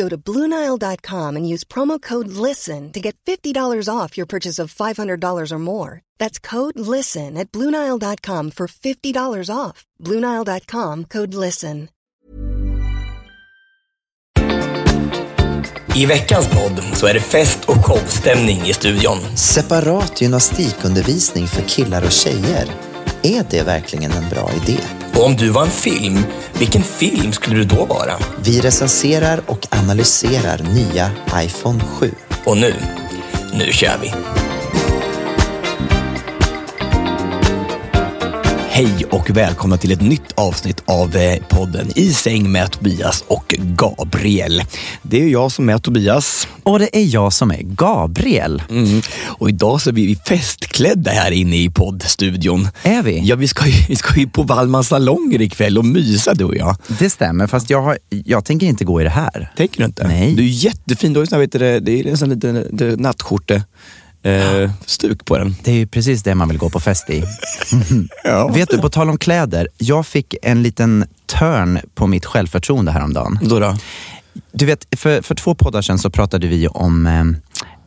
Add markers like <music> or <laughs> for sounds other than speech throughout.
Go to BlueNile.com and use promo code LISTEN to get $50 off your purchase of $500 or more. That's code LISTEN at BlueNile.com for $50 off. BlueNile.com code LISTEN. I veckans podd så är det fest och showstämning i studion. Separat gymnastikundervisning för killar och tjejer. Är det verkligen en bra idé? Och om du var en film, vilken film skulle du då vara? Vi recenserar och analyserar nya iPhone 7. Och nu, nu kör vi! Hej och välkomna till ett nytt avsnitt av eh, podden I säng med Tobias och Gabriel. Det är jag som är Tobias. Och det är jag som är Gabriel. Mm. Och idag så blir vi festklädda här inne i poddstudion. Är vi? Ja, vi ska ju, vi ska ju på Wallmans salonger ikväll och mysa du och jag. Det stämmer, fast jag, har, jag tänker inte gå i det här. Tänker du inte? Nej. Du är jättefin. Du har ju sån här, vet du, det, det är en sån liten det, nattskjorte. Eh, stuk på den. Det är ju precis det man vill gå på fest i. <laughs> Ja. Vet du, på tal om kläder. Jag fick en liten törn på mitt självförtroende häromdagen. Då då? Du vet, för, för två poddar sedan så pratade vi om eh,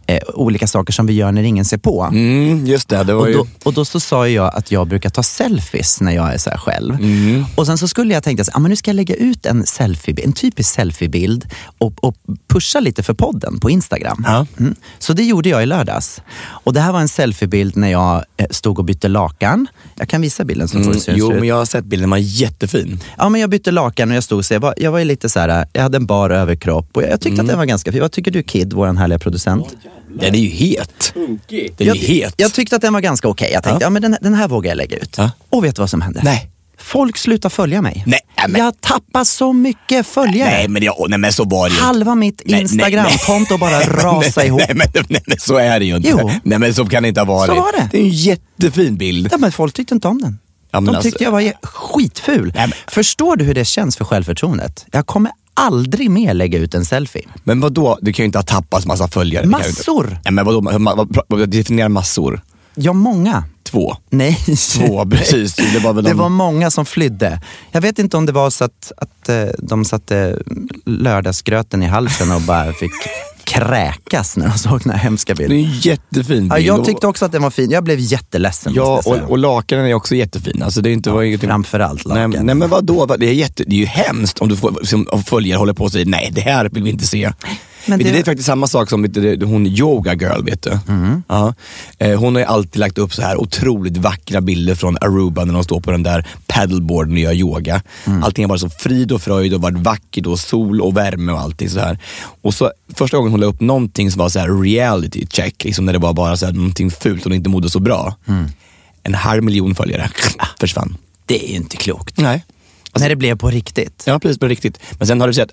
eh, olika saker som vi gör när ingen ser på. Mm, just det, det var Och ju... då, och då så sa jag att jag brukar ta selfies när jag är så själv. Mm. Och sen så skulle jag tänka, så, ah, men nu ska jag lägga ut en, selfie, en typisk selfiebild och, och pusha lite för podden på Instagram. Ja. Mm. Så det gjorde jag i lördags. Och det här var en selfiebild när jag eh, stod och bytte lakan. Jag kan visa bilden så får Mm, du se hur den jo, men jag har sett bilden, den var jättefin. Ja, men jag bytte lakan och jag stod så jag var, jag var lite så här, jag hade en bar överkropp och jag, jag tyckte att den var ganska fin. Vad tycker du Kid, vår härliga producent? Den är ju het. Den är jag, het. jag tyckte att den var ganska okej. Jag tänkte, Ja. ja. men den, den här vågar jag lägga ut. Ja. Och vet du vad som hände? Nej. Folk slutar följa mig. Nej, men- Jag tappar så mycket följare. Nej, men, jag, nej, men så var det ju. Halva mitt Instagramkonto bara <laughs> rasar ihop. Nej men, nej, men så är det ju inte. Jo. Nej, men så kan det inte ha varit. Så var det. Det är en jättefin bild. Ja, men folk tyckte inte om den. Ja, De alltså- tyckte jag var skitful. Nej, men- Förstår du hur det känns för självförtroendet? Jag kommer aldrig mer lägga ut en selfie. Men vad då? Du kan ju inte ha tappat massa följare. Ju inte. Massor! Nej, men vadå? Vad, vad, definiera massor. Ja, många. Två. Nej. Två, <laughs> precis. Det var väl Det de- var många som flydde. Jag vet inte om det var så att, att eh, de satte lördagsgröten i halsen och bara fick kräkas när de såg den här hemska Det är bilden. en jättefin Ja, bild. jag tyckte också att den var fin. Jag blev jätteledsen. Ja, och, och lakanen är också jättefin. Alltså det är inte, var ingenting... Framförallt Nej, lakan. nej men vadå, Vad- det är, jätte, det är ju hemskt om du får, som, om följare håller på och säger nej, det här vill vi inte se. Men vet du, det- är faktiskt samma sak som du, hon yoga girl, vet du. Mm. Ja. Eh, hon har ju alltid lagt upp så här otroligt vackra bilder från Aruba när de står på den där paddleboarden och gör yoga. Mm. Allting har varit så frid och fröjd och varit vackert och sol och värme och allting så här. Och så första gången hon la upp någonting som var så här reality check, liksom när det var bara så här någonting fult och hon inte mådde så bra. Mm. En halv miljon följare försvann. Det är ju inte klokt. Nej. När det blev på riktigt. Ja, precis på riktigt. Men sen har det, sett,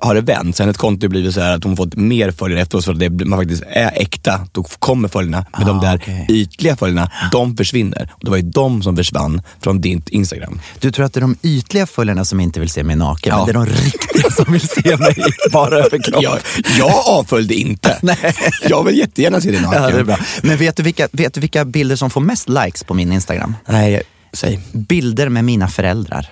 har det vänt. Sen ett konto blivit så här att hon fått mer följare efteråt för att det, man faktiskt är äkta. Då kommer följarna. Men de Ah, där okej. ytliga följarna, de försvinner. Och det var ju de som försvann från ditt Instagram. Du tror att det är de ytliga följarna som inte vill se mig naken, Ja. men det är de riktiga som vill se mig <laughs> bara överkropp. Jag, jag avföljde inte. <laughs> Jag vill jättegärna se dig naken. Ja, det är bra. Men vet du, vilka, vet du vilka bilder som får mest likes på min Instagram? Nej, säg. Bilder med mina föräldrar.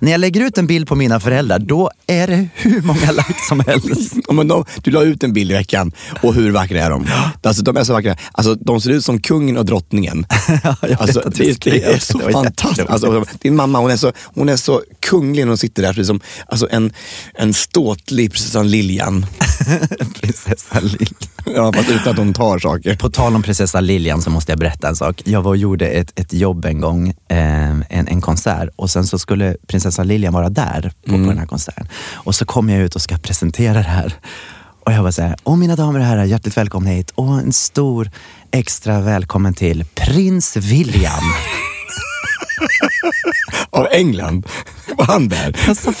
När jag lägger ut en bild på mina föräldrar, då är det hur många likes som helst. Ja, men de, du la ut en bild i veckan och hur vackra är de? Alltså, de är så vackra. Alltså, de ser ut som kungen och drottningen. <laughs> alltså, det, det är så Det fantastiskt. Alltså, din mamma hon är, så, hon är så kunglig när hon sitter där, precis som alltså, en, en ståtlig prinsessan Lilian. <laughs> Prinsessa Lilian. Ja, fast utan att hon tar saker. På tal om prinsessa Lilian så måste jag berätta en sak. Jag var och gjorde ett, ett jobb en gång, eh, en, en konsert och sen så skulle prinsessa Lilian vara där på, på den här konserten. Och så kom jag ut och ska presentera det här. Och jag så här, åh mina damer och herrar, hjärtligt välkomna hit och en stor extra välkommen till prins William. <laughs> Av England. Var han där? <laughs> Alltså,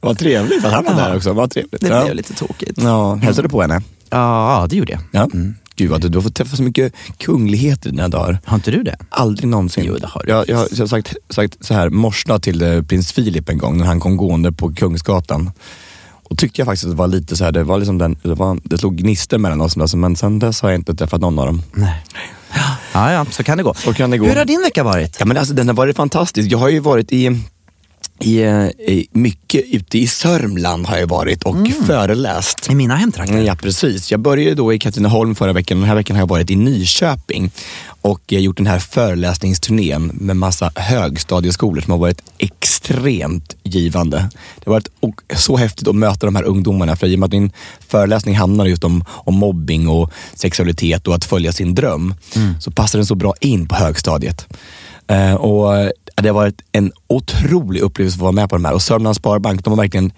Vad trevligt att han var Ja. där också. Vad trevligt. det ja. blev lite tokigt. Ja, hälsade du på henne? Ja, det gjorde jag. Ja. Gud vad du, du har fått träffa så mycket kungligheter i dina dagar. Har inte du det? Aldrig någonsin. Jo, det har du. Jag, jag, jag har sagt, sagt så här, morsna till eh, prins Philip en gång när han kom gående på Kungsgatan. Och tyckte jag faktiskt att det var lite så här, det var liksom den, det, var, det slog gnister mellan oss, alltså, men sen dess har jag inte träffat någon av dem. Nej. Ja, ja, så kan det gå. Så kan det gå. Hur har din vecka varit? Ja men alltså den har varit fantastisk. Jag har ju varit i, i, eh, i mycket ute i Sörmland har jag varit och föreläst. I mina hemtrakter? Ja, precis. Jag började då i Katrineholm förra veckan och den här veckan har jag varit i Nyköping och gjort den här föreläsningsturnén med massa högstadieskolor som har varit extremt givande. Det har varit så häftigt att möta de här ungdomarna för i och med att min föreläsning handlar just om, om mobbing och sexualitet och att följa sin dröm så passar den så bra in på högstadiet. Eh, och eh, Det har varit en otrolig upplevelse att vara med på de här och Sörmlands Sparbank, de har verkligen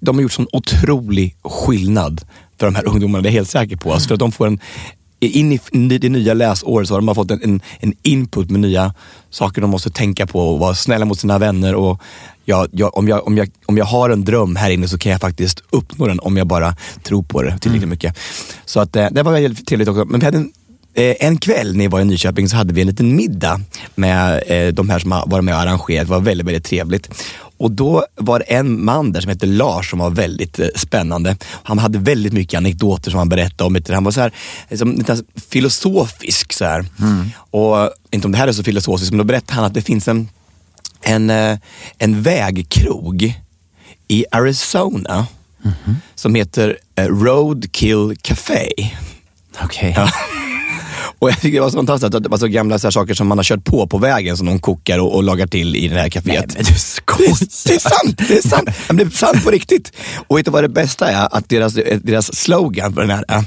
de har gjort sån otrolig skillnad för de här <laughs> ungdomarna, det är jag helt säker på. Alltså för att de får en, in i det nya läsåret så har de fått en, en, en input med nya saker de måste tänka på och vara snälla mot sina vänner. Och jag, jag, om, jag, om, jag, om jag har en dröm här inne så kan jag faktiskt uppnå den om jag bara tror på det tillräckligt mycket. Så att, eh, det var väldigt trevligt också. Men vi hade en, eh, en kväll när jag var i Nyköping så hade vi en liten middag med eh, de här som varit med och arrangerat. Det var väldigt, väldigt trevligt. Och då var det en man där som hette Lars som var väldigt eh, spännande. Han hade väldigt mycket anekdoter som han berättade om. Han var så här, liksom, lite filosofisk. Så här. Och inte om det här är så filosofiskt, men då berättade han att det finns en, en, eh, en vägkrog i Arizona som heter eh, Roadkill Café. Okej. Ja. <laughs> Och jag tycker det var så fantastiskt att det var så gamla så saker som man har kört på på vägen som de kokar och, och lagar till i det här kaféet. Nej, men du skojar. Det, det är sant! Det är sant! Men det är sant på riktigt. Och vet du vad det bästa är? Att deras, deras slogan för den här är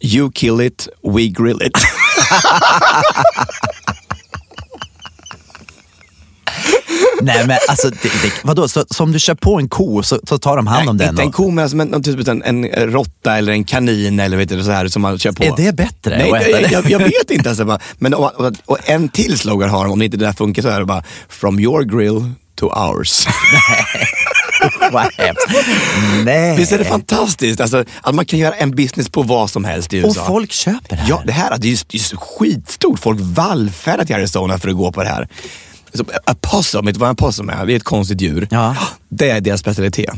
You kill it, we grill it. <laughs> Nej men alltså, det, det, vadå, så, så om du kör på en ko så, så tar de hand om Nej, den? Inte en och- ko, men alltså, men typ en, en råtta eller en kanin eller vet du, så här som man kör på. Är det bättre Nej, att äta jag, det? jag, jag vet inte. Alltså, men, och, och, och en till slogan har de, om inte det där funkar så är det bara From your grill to ours. <laughs> Vad hemskt. Nej. Visst är det fantastiskt? Alltså, att man kan göra en business på vad som helst i Och USA. folk köper det här? Ja, det här det är ju det är ju skitstort. Folk vallfärdar till Arizona för att gå på det här. Så, a possum, vet du vad en possum är? Det är ett konstigt djur. Ja. Det är deras specialitet.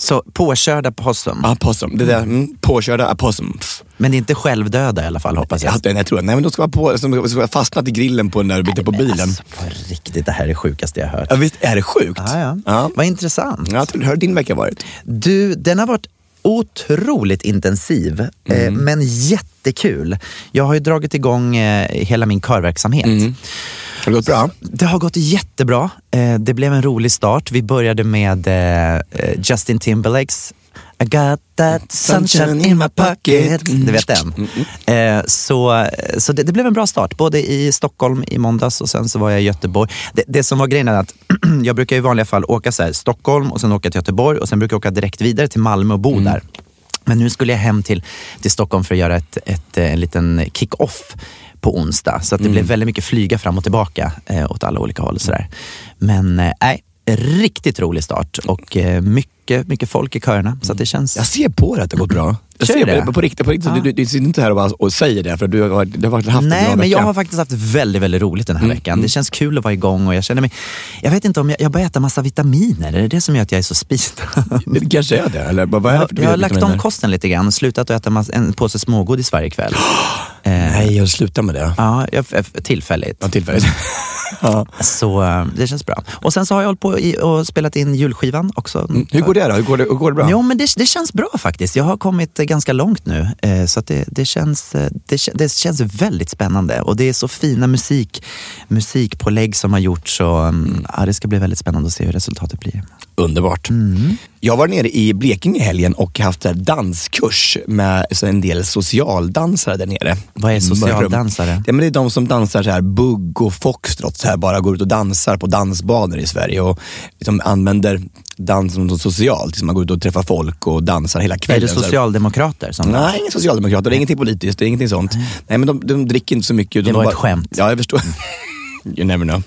Så påkörda possum? A possum. Det där, mm, påkörda opossums. Men det är inte självdöda i alla fall hoppas jag. Jag, jag, tror, nej men de ska vara på, de ska fastnat i grillen på den där biten på bilen. Alltså, på riktigt, det här är det sjukaste jag har hört. Ja, visst är det sjukt? Ja, ja. ja. Vad intressant. Ja, hur har din vecka varit? Du, den har varit otroligt intensiv, eh, men jättekul. Jag har ju dragit igång eh, hela min körverksamhet. Har det gått bra? Det har gått jättebra. Eh, det blev en rolig start. Vi började med eh, eh, Justin Timberlakes I got that sunshine in my pocket. Du vet den? Eh, så så det, det blev en bra start, både i Stockholm i måndags och sen så var jag i Göteborg. Det, det som var grejen är att <clears throat> jag brukar i vanliga fall åka så här, Stockholm och sen åka till Göteborg och sen brukar jag åka direkt vidare till Malmö och bo där. Men nu skulle jag hem till, till Stockholm för att göra ett, ett, en liten kick-off på onsdag. Så att det blev väldigt mycket flyga fram och tillbaka eh, åt alla olika håll. och Sådär. Men eh, nej, riktigt rolig start och eh, mycket, mycket folk i köerna. Så att det känns... Jag ser på det att det har gått bra. Jag Kör ser det? det. På riktigt, på riktigt. Ja. Du, du sitter inte här och, bara, och säger det för du har, du har haft en Nej, bra men jag vecka. har faktiskt haft väldigt, väldigt roligt den här Mm, veckan. Det känns kul att vara igång och jag känner mig... Jag vet inte om jag, jag börjar äta massa vitaminer. Är det det som gör att jag är så speedad? <laughs> Det kanske är det, eller vad är det Jag, jag har lagt om kosten lite grann slutat att äta massa, en påse smågodis varje kväll. <gasps> Eh, Nej, jag slutar med det. Ja, jag, tillfälligt. Ja, tillfälligt. <laughs> ja. Så eh, det känns bra. Och sen så har jag hållit på och spelat in julskivan också. Mm, Hur går det då? Hur går det, hur går det bra? Jo, men det, det känns bra faktiskt. Jag har kommit ganska långt nu. Eh, så det, det, känns, det, det känns väldigt spännande. Och det är så fina musik, musikpålägg som har gjorts. Så, mm. ja, det ska bli väldigt spännande att se hur resultatet blir. Underbart. Mm. Jag var nere i Blekinge i helgen och haft danskurs med så en del socialdansare där nere. Vad är I socialdansare? Ja, men det är de som dansar så här bugg och foxtrot, så här bara går ut och dansar på dansbanor i Sverige och liksom använder dans som något socialt. Liksom man går ut och träffar folk och dansar hela Är kvällen. det så här. socialdemokrater som... Nej, inga socialdemokrater. Det är ingenting politiskt. Det är ingenting sånt. Nej, men de, de dricker inte så mycket. Det var de ett skämt. Ja, jag förstår. You never know.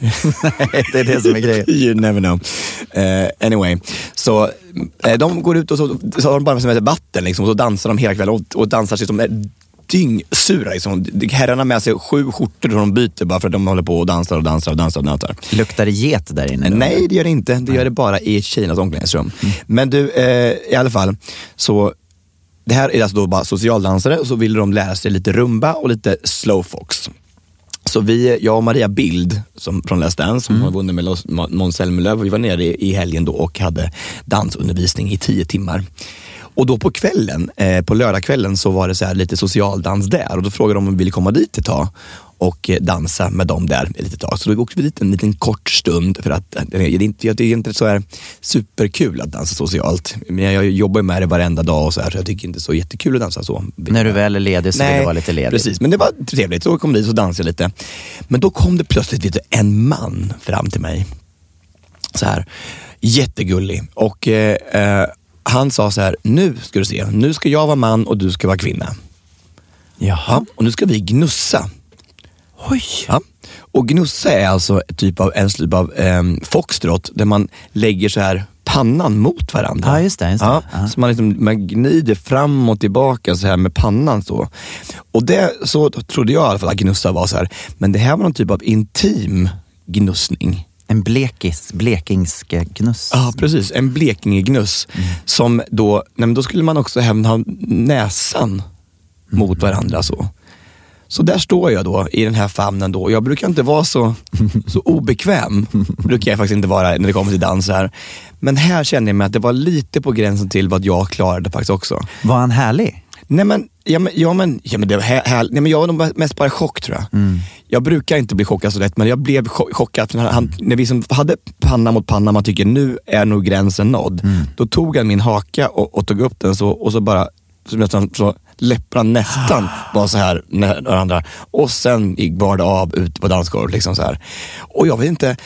<laughs> det är det som är grejen. <laughs> You never know. Eh, anyway, så eh, de går ut och så, så har de bara som heter vatten liksom, och så dansar de hela kvällen och, och dansar sig som är dyngsura. Liksom. Herrarna med sig sju skjortor och de byter bara för att de håller på och dansar och dansar och dansar och dansar. Luktar det get där inne? då? Nej, det gör det inte. Det gör det bara i tjejernas omklädningsrum. Men du, eh, i alla fall, så det här är alltså då bara socialdansare och så ville de lära sig lite rumba och lite slowfox. Så vi, jag och Maria Bild som, från Let's Dance, som har vunnit med Måns Zelmerlöw, vi var nere i, i helgen då och hade dansundervisning i tio timmar. Och då på kvällen, eh, på lördagskvällen så var det så lite socialdans där och då frågade de om vi ville komma dit ett tag och eh, dansa med dem där ett litet tag. Så då åkte vi dit en liten kort stund för att eh, det är inte, det är inte så här superkul att dansa socialt. Men jag jobbar ju med det varenda dag och så här så jag tycker inte så jättekul att dansa så. När du väl är ledig så vill du vara lite ledig. Precis, men det var trevligt. Så kom vi dit och dansade lite. Men då kom det plötsligt vet du, en man fram till mig. Så här, jättegullig. Och eh, eh, han sa så här, nu ska du se, nu ska jag vara man och du ska vara kvinna. Jaha. Ja, och nu ska vi gnussa. Oj. Ja. Och gnussa är alltså ett typ av, en typ av eh, foxtrot där man lägger så här pannan mot varandra. Ja, just det, just det. Ja. Så man, liksom, man gnider fram och tillbaka så här med pannan. så. Och det, så trodde jag i alla fall att gnussa var så här. Men det här var någon typ av intim gnussning. En blekis, blekingsk eh, gnuss. Ja, precis. En Blekingegnuss. Som då, nej, då skulle man också även ha näsan mot varandra. så. Så där står jag då i den här famnen då. Jag brukar inte vara så, så obekväm. brukar jag faktiskt inte vara när det kommer till dans här. Men här kände jag mig att det var lite på gränsen till vad jag klarade faktiskt också. Var han härlig? Nej men, ja, men, ja, men, ja, men det var här, här, nej, men jag var nog mest bara i chock tror jag. Jag brukar inte bli chockad så lätt, men jag blev cho- chockad. När, han, när vi som hade panna mot panna, man tycker nu är nog gränsen nådd. Då tog han min haka och, och tog upp den så, och så bara, så nästan, så läpparna nästan var så här med varandra. Och sen gick det av ute på dansgolvet. Liksom så här. Och jag vet inte,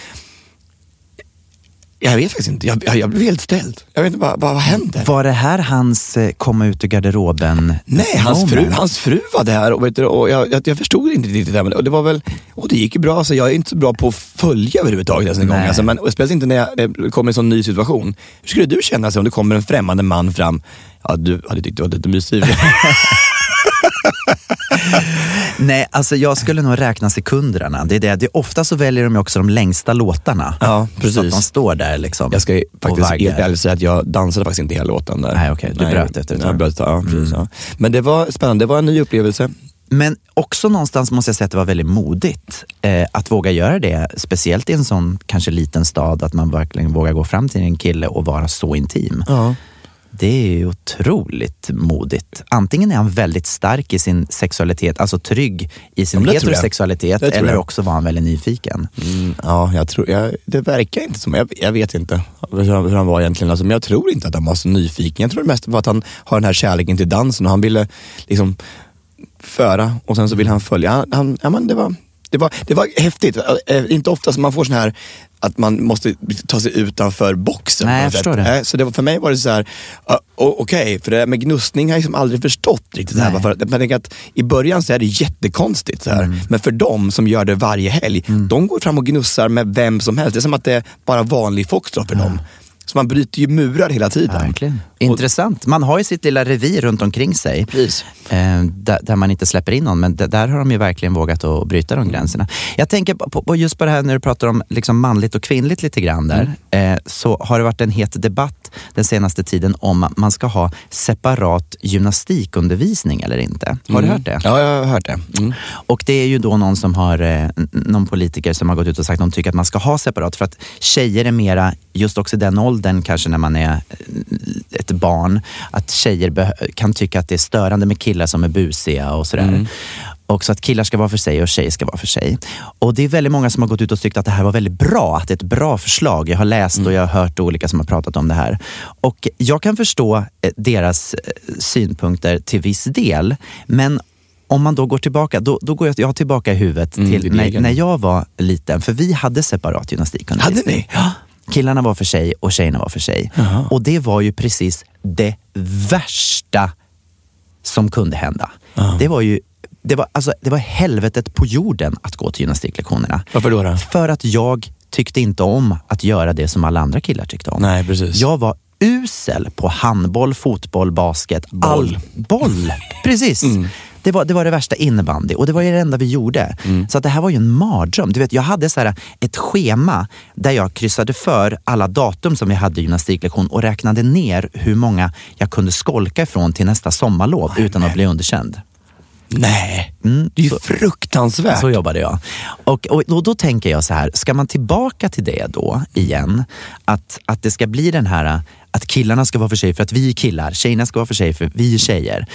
jag vet faktiskt inte, jag, jag, jag blev helt ställd. Jag vet inte, vad, vad, vad hände? Var det här hans eh, komma ut ur garderoben Nej, hans fru, hans fru var där och, vet du, och jag, jag, jag förstod inte riktigt det. och det var väl, och det gick ju bra, så jag är inte så bra på att följa överhuvudtaget ens en gång. Alltså, men, och speciellt inte när jag, det kommer en sån ny situation. Hur skulle du känna sig om det kommer en främmande man fram? Ja, du hade tyckt det var lite mysigt. <laughs> <laughs> Nej, alltså jag skulle nog räkna sekunderna. Det är det. det är ofta så väljer de också de längsta låtarna. Ja, Så precis. att de står där liksom Jag ska faktiskt helt ärligt säga att jag dansade faktiskt inte hela låten där. Nej, okej. Du bröt efter ett jag tag. bröt, ja, precis, ja. Men det var spännande, det var en ny upplevelse. Men också någonstans måste jag säga att det var väldigt modigt eh, att våga göra det. Speciellt i en sån kanske liten stad, att man verkligen vågar gå fram till en kille och vara så intim. Ja. Det är ju otroligt modigt. Antingen är han väldigt stark i sin sexualitet, alltså trygg i sin Ja, heterosexualitet, eller också var han väldigt nyfiken. Mm, ja, jag tror, jag, det verkar inte som, jag, jag vet inte hur, han- hur han var egentligen. Alltså, men jag tror inte att han var så nyfiken. Jag tror det mest var att han har den här kärleken till dansen och han ville liksom föra och sen så ville han följa. Han, han, ja, men det, var, det, var, det var häftigt. Inte ofta som man får sån här att man måste ta sig utanför boxen. Nej, jag sätt. förstår det. Så det var, för mig var det så här, uh, okej, för det där med gnussning har jag liksom aldrig förstått riktigt. Så här, för att, man tänker att I början så är det jättekonstigt, så här. Mm. men för dem som gör det varje helg, de går fram och gnussar med vem som helst. Det är som att det är bara vanlig foxtrot för dem. Så man bryter ju murar hela tiden. Verkligen. Intressant. Man har ju sitt lilla revir runt omkring sig. Eh, där, där man inte släpper in någon. Men där har de ju verkligen vågat att bryta de gränserna. Jag tänker på, på just på det här när du pratar om liksom manligt och kvinnligt lite grann där. Eh, så har det varit en het debatt den senaste tiden om att man ska ha separat gymnastikundervisning eller inte. Har du hört det? Ja, jag har hört det. Mm. Och det är ju då någon som har, eh, någon politiker som har gått ut och sagt att de tycker att man ska ha separat för att tjejer är mera, just också i den åldern kanske när man är eh, ett barn, att tjejer kan tycka att det är störande med killar som är busiga och sådär. Och så att killar ska vara för sig och tjejer ska vara för sig. Och det är väldigt många som har gått ut och tyckt att det här var väldigt bra, att det är ett bra förslag. Jag har läst och jag har hört olika som har pratat om det här. Och jag kan förstå eh, deras eh, synpunkter till viss del. Men om man då går tillbaka, då, då går jag, jag tillbaka i huvudet Mm, till när, när jag var liten. För vi hade separat gymnastikundervisning. Hade ni? Ja. Killarna var för sig och tjejerna var för sig. Och det var ju precis det värsta som kunde hända. Det var ju det var, alltså, det var helvetet på jorden att gå till gymnastiklektionerna. Varför då? då? För att jag tyckte inte om att göra det som alla andra killar tyckte om. Nej, precis. Jag var usel på handboll, fotboll, basket. Boll. All, boll, <laughs> precis. Det, var, det var det värsta innebandy och det var det enda vi gjorde. Så att det här var ju en mardröm. Du vet, jag hade så här ett schema där jag kryssade för alla datum som jag hade i gymnastiklektion och räknade ner hur många jag kunde skolka ifrån till nästa sommarlov utan att bli underkänd. Nej, Mm, det är ju så- fruktansvärt. Så jobbade jag. Och, och då, då tänker jag så här, ska man tillbaka till det då igen? Att, att det ska bli den här att killarna ska vara för sig för att vi är killar, tjejerna ska vara för sig för vi är tjejer.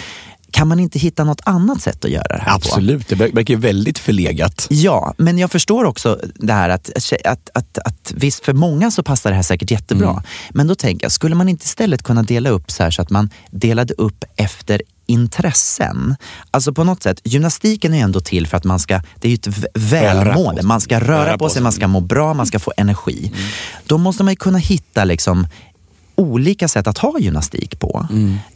Kan man inte hitta något annat sätt att göra det här på? Absolut, det ver- verkar ju väldigt förlegat. Ja, men jag förstår också det här att, att, att, att visst för många så passar det här säkert jättebra. Men då tänker jag, skulle man inte istället kunna dela upp så här så att man delade upp efter intressen. Alltså på något sätt, gymnastiken är ändå till för att man ska, det är ju ett välmående. Man ska röra, på sig, man ska må bra, man ska få energi. Då måste man ju kunna hitta liksom olika sätt att ha gymnastik på.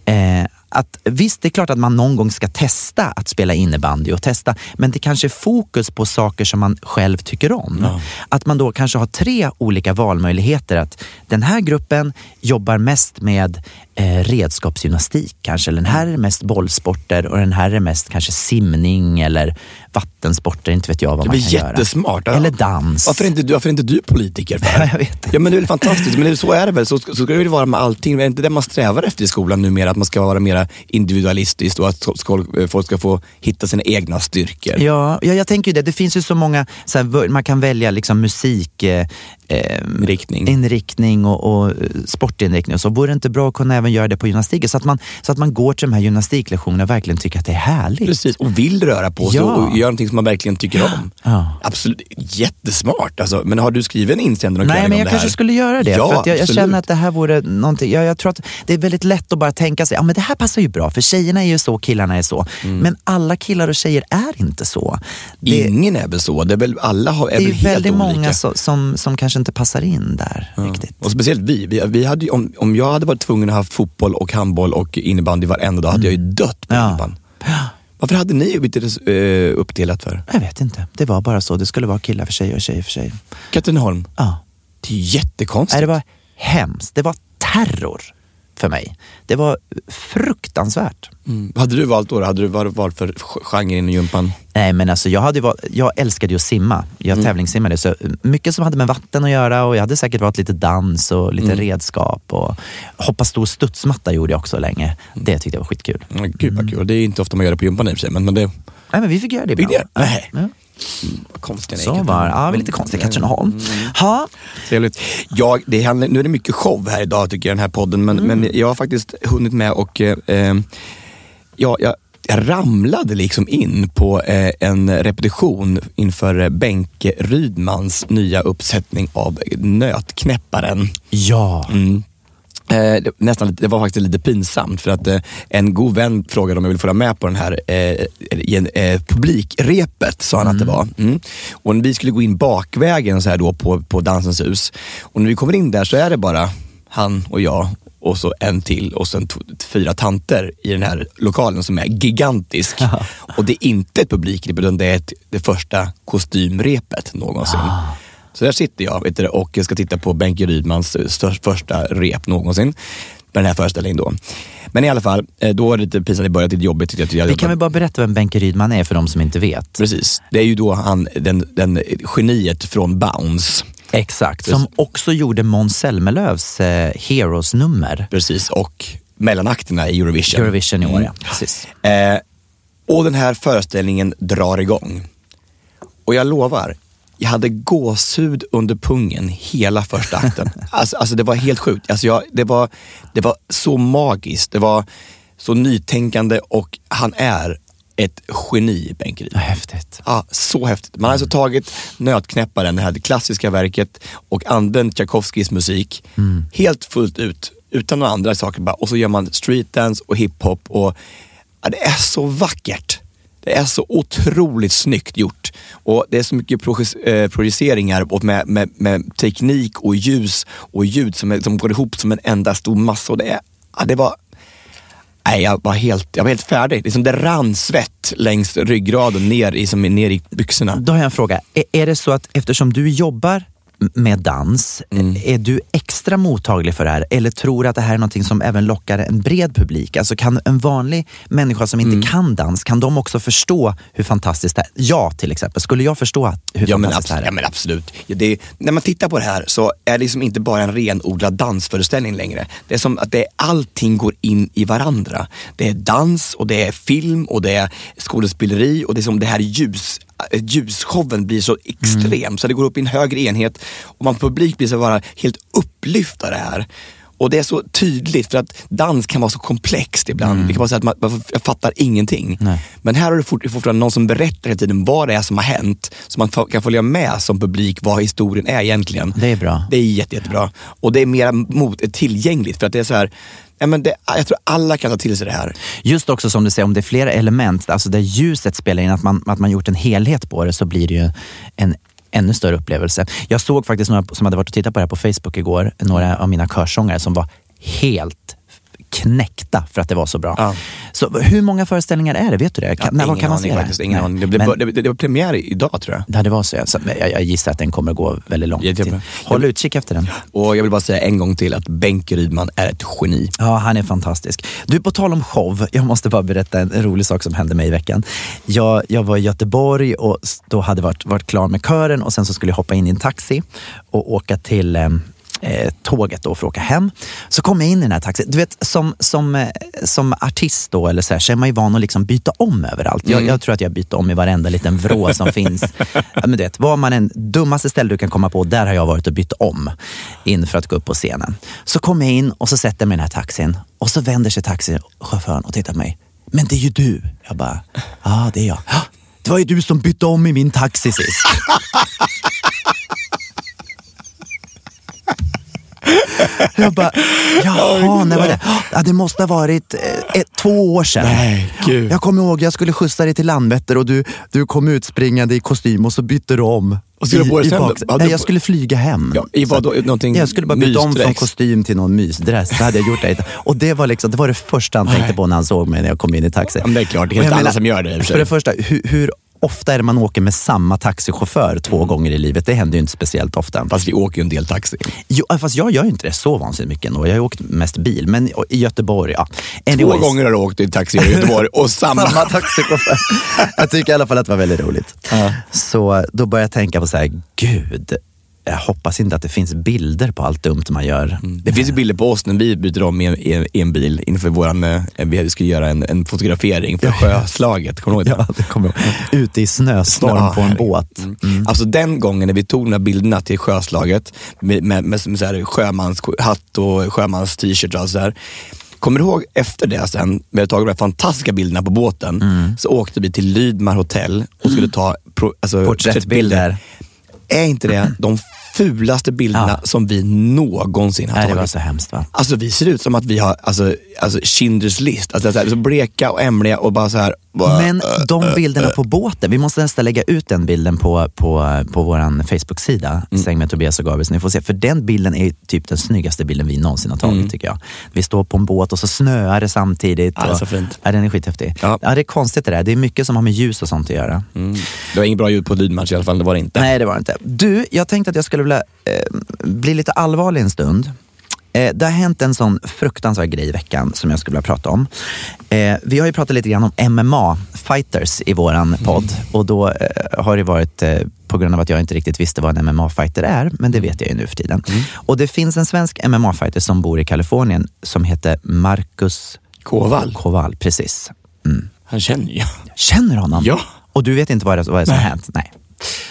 Eh, att, visst, det är klart att man någon gång ska testa att spela innebandy och testa, men det kanske är fokus på saker som man själv tycker om. Att man då kanske har tre olika valmöjligheter. Att den här gruppen jobbar mest med eh, redskapsgymnastik kanske, eller den här är mest bollsporter och den här är mest kanske simning eller vattensporter, inte vet jag vad Det man blir kan göra. jättesmart. Ja. Eller dans. Varför är inte du, varför är inte du politiker? För? <laughs> Ja, jag vet. Ja, men det är väl fantastiskt. Men det, så är det väl. Så, så ska det väl vara med allting. Det är inte det man strävar efter i skolan numera? Att man ska vara mer individualistisk och att folk ska få hitta sina egna styrkor. Ja, ja, jag tänker ju det. Det finns ju så många, så här, man kan välja liksom musik, eh, eh, Riktning. inriktning och, och eh, sportinriktning och så. Vore det inte bra att kunna även göra det på gymnastiken? Så att man, så att man går till de här gymnastiklektionerna och verkligen tycker att det är härligt. Precis, och vill röra på sig Ja. och göra någonting som man verkligen tycker om. Ja. Absolut, jättesmart. Alltså, men har du skrivit en insändare Nej, men jag kanske skulle göra det. Ja, för jag, jag känner att det här vore någonting, jag, jag tror att det är väldigt lätt att bara tänka sig, ja men det här passar ju bra, för tjejerna är ju så, killarna är så. Mm. Men alla killar och tjejer är inte så. Det, Ingen är väl så. Det är väl, alla har, är det är väl helt väldigt olika. många så, som, som kanske inte passar in där riktigt. Och speciellt vi. vi, vi hade ju, om, om jag hade varit tvungen att ha fotboll och handboll och innebandy varenda dag hade jag ju dött på Ja. innebandy. Varför hade ni blivit uh, uppdelat för? Jag vet inte. Det var bara så. Det skulle vara killar för sig och tjejer för sig. Katrineholm, Ja. det är ju jättekonstigt. Nej, det var hemskt. Det var terror för mig. Det var fruktansvärt. mm. Hade du valt då? Hade du valt för genre inom gympan? Nej men alltså jag, hade valt, jag älskade ju att simma. Jag tävlingssimmade. Så mycket som hade med vatten att göra och jag hade säkert valt lite dans och lite redskap. Och hoppa stor studsmatta gjorde jag också länge. Det tyckte jag var skitkul. Mm. Gud vad kul. Det är inte ofta man gör det på gympan i och för sig. Men, men det Nej men vi fick göra det Fick ibland. ni det? Nej. Ja. Var konstigt. Så var det. Ja, är lite konstiga i Katrineholm. Ha. Trevligt. Jag, det handlar, nu är det mycket show här idag tycker jag, den här podden. Men, men jag har faktiskt hunnit med och eh, eh, ja, jag, jag ramlade liksom in på eh, en repetition inför Benke Rydmans nya uppsättning av Nötknäpparen. Ja. Mm. Eh, det, nästan, det var faktiskt lite pinsamt för att eh, en god vän frågade om jag ville följa med på den här eh, eh, publikrepet, sa han att det var. Mm. Och vi skulle gå in bakvägen så här då på, på Dansens hus. Och när vi kommer in där så är det bara han och jag och så en till och sen fyra tanter i den här lokalen som är gigantisk. Och det är inte ett publikrep utan det är ett, det första kostymrepet någonsin. Så där sitter jag vet du, och jag ska titta på Benke Rydmans stör- första rep någonsin. med den här föreställningen då. Men i alla fall, eh, då var det lite pinsamt i början, lite jobbigt tyckte jag. jag Vi kan väl bara berätta vem Benke Rydman är för de som inte vet. Precis. Det är ju då han, den, den geniet från Bounce. Exakt, som också gjorde Måns Zelmerlöws eh, Heroes-nummer. Precis, och mellanakterna i Eurovision. Eurovision i år, Mm. ja. Precis. Eh, och den här föreställningen drar igång. Och jag lovar, jag hade gåshud under pungen hela första akten. <laughs> alltså, alltså det var helt sjukt. Alltså jag, det, var, det var så magiskt, det var så nytänkande och han är ett geni, Benke Ja, häftigt. Ja, så häftigt. Man har alltså tagit Nötknäpparen, det här klassiska verket och använt Tchaikovskys musik helt fullt ut, utan några andra saker. Bara. Och så gör man streetdance och hiphop och ja, det är så vackert. Det är så otroligt snyggt gjort. Och det är så mycket eh, projiceringar och med, med, med teknik och ljus och ljud som, är, som går ihop som en enda stor massa. Och det, är, ja, det var Nej, jag var helt, jag var helt färdig. Liksom det rann svett längs ryggraden ner i, som, ner i byxorna. Då har jag en fråga. Är, är det så att eftersom du jobbar med dans, Mm. är du extra mottaglig för det här? Eller tror du att det här är någonting som även lockar en bred publik? Alltså kan en vanlig människa som Mm. inte kan dans, kan de också förstå hur fantastiskt det är? Jag till exempel, skulle jag förstå hur Ja fantastiskt det här är? ja men absolut. Ja, det, när man tittar på det här så är det liksom inte bara en renodlad dansföreställning längre. Det är som att det, allting går in i varandra. Det är dans och det är film och det är skådespeleri och det är som det här ljus, ljusshowen blir så extrem så det går upp i en högre enhet och man publik blir så bara helt upplyft av det här. Och det är så tydligt för att dans kan vara så komplext ibland. Det kan vara så att man, man fattar ingenting. Nej. Men här har du fort- fortfarande någon som berättar hela tiden vad det är som har hänt. Så man kan följa med som publik vad historien är egentligen. Det är bra. Det är jätte, jättebra. Och det är mer mot, tillgängligt för att det är så här, ja, men det, jag tror alla kan ta till sig det här. Just också som du säger, om det är flera element, alltså där ljuset spelar in, att man, att man gjort en helhet på det, så blir det ju en ännu större upplevelse. Jag såg faktiskt några som hade varit och tittat på det här på Facebook igår, några av mina körsångare som var helt knäckta för att det var så bra. Ja. Så hur många föreställningar är det? Vet du det? Kan, när, var ingen kan man aning se faktiskt, det? ingen aning. Det, det, det, var premiär idag tror jag. Ja, det var så. ja. så jag, jag gissar att den kommer gå väldigt långt. Jättebra. Håll utkik efter den. Och jag vill bara säga en gång till att Benke Rydman är ett geni. Ja, han är fantastisk. Du, på tal om show, jag måste bara berätta en, rolig sak som hände mig i veckan. Jag, jag var i Göteborg och då hade varit, varit klar med kören och sen så skulle jag hoppa in i en taxi och åka till eh, tåget då för att åka hem. Så kom jag in i den här taxin. Du vet, som, som, eh, som artist då, eller så, här, så är man ju van att liksom byta om överallt. Jag, jag tror att jag byter om i varenda liten vrå som <laughs> finns. Men du vet, var man en dummaste ställe du kan komma på, där har jag varit och bytt om in för att gå upp på scenen. Så kom jag in och så sätter jag mig i den här taxin och så vänder sig taxichauffören och tittar på mig. Men det är ju du. Jag bara, ja det är jag. "Ja, Det var ju du som bytte om i min taxi sist. <laughs> <laughs> Jag bara, jaha, när var det? Ja, det måste ha varit eh, ett, två år sedan. Nej, gud. Jag kommer ihåg, jag skulle skjutsa dig till Landvetter och du, du kom utspringande i kostym och så bytte du om. Och skulle I- på i baks- Nej, jag skulle flyga hem. Ja, I vad då? Någonting Jag skulle bara byta om från kostym till någon mysdress. Det hade jag gjort det. Och det var, liksom, det var det första han tänkte på när han såg mig när jag kom in i taxi. Ja, men det är klart, det är inte alla som gör det för. För det första, hur, hur ofta är det man åker med samma taxichaufför två gånger i livet? Det händer ju inte speciellt ofta. Fast vi åker ju en del taxi. Jo, fast jag gör ju inte det så vansinnigt mycket ändå. Jag har ju åkt mest bil, men i Göteborg, ja. Två Anyways. gånger har du åkt i taxi i <laughs> Göteborg och samma. Samma taxichaufför. jag tycker i alla fall att det var väldigt roligt. Så då började jag tänka på så här, gud, jag hoppas inte att det finns bilder på allt dumt man gör. Det finns ju bilder på oss när vi byter om i en, i en, bil inför våran, eh, vi skulle göra en, en fotografering för sjöslaget. Kommer du ihåg det? <laughs> Ja, det kommer jag. Ute i snöstorm Ja, på en båt. Mm. Alltså den gången när vi tog de här bilderna till sjöslaget med, med, med, med så här sjömanshatt och sjömans t-shirt och allt så här. Kommer du ihåg efter det sen, vi hade tagit de här fantastiska bilderna på båten, Mm. så åkte vi till Lydmar hotell och skulle ta pro, alltså, Porträttbilder. Är inte det de fulaste bilderna Ja. som vi någonsin har Nej, det tagit? var så hemskt va? Alltså vi ser ut som att vi har alltså, alltså Schindler's list, alltså, så, här, så bleka och ämliga och bara så här. Bara, Men äh, de äh, bilderna äh. på båten, vi måste nästan lägga ut den bilden på, på, på vår Facebook-sida, Mm. Säng med Tobias och Gabriel, så ni får se. För den bilden är typ den snyggaste bilden vi någonsin har tagit tycker jag. Vi står på en båt och så snöar det samtidigt. Mm. Ja, det är och, så fint. Ja, den är skithäftig. Ja. Ja. det är konstigt det där. Det är mycket som har med ljus och sånt att göra. Mm. Det var inget bra ljud på Lydmars i alla fall, det var det inte. Nej, det var det inte. Du, jag tänkte att jag skulle vilja eh, bli lite allvarlig en stund. Eh, det har hänt en sån fruktansvärd grej i veckan som jag skulle vilja prata om. Eh, vi har ju pratat lite grann om MMA-fighters i våran podd och då eh, har det varit eh, på grund av att jag inte riktigt visste vad en MMA-fighter är, men det vet jag ju nu för tiden. Och det finns en svensk MMA-fighter som bor i Kalifornien som heter Marcus Koval. Koval. Precis. Mm. Han känner ju. Känner honom? Ja. Och du vet inte vad det, är som har hänt? Nej.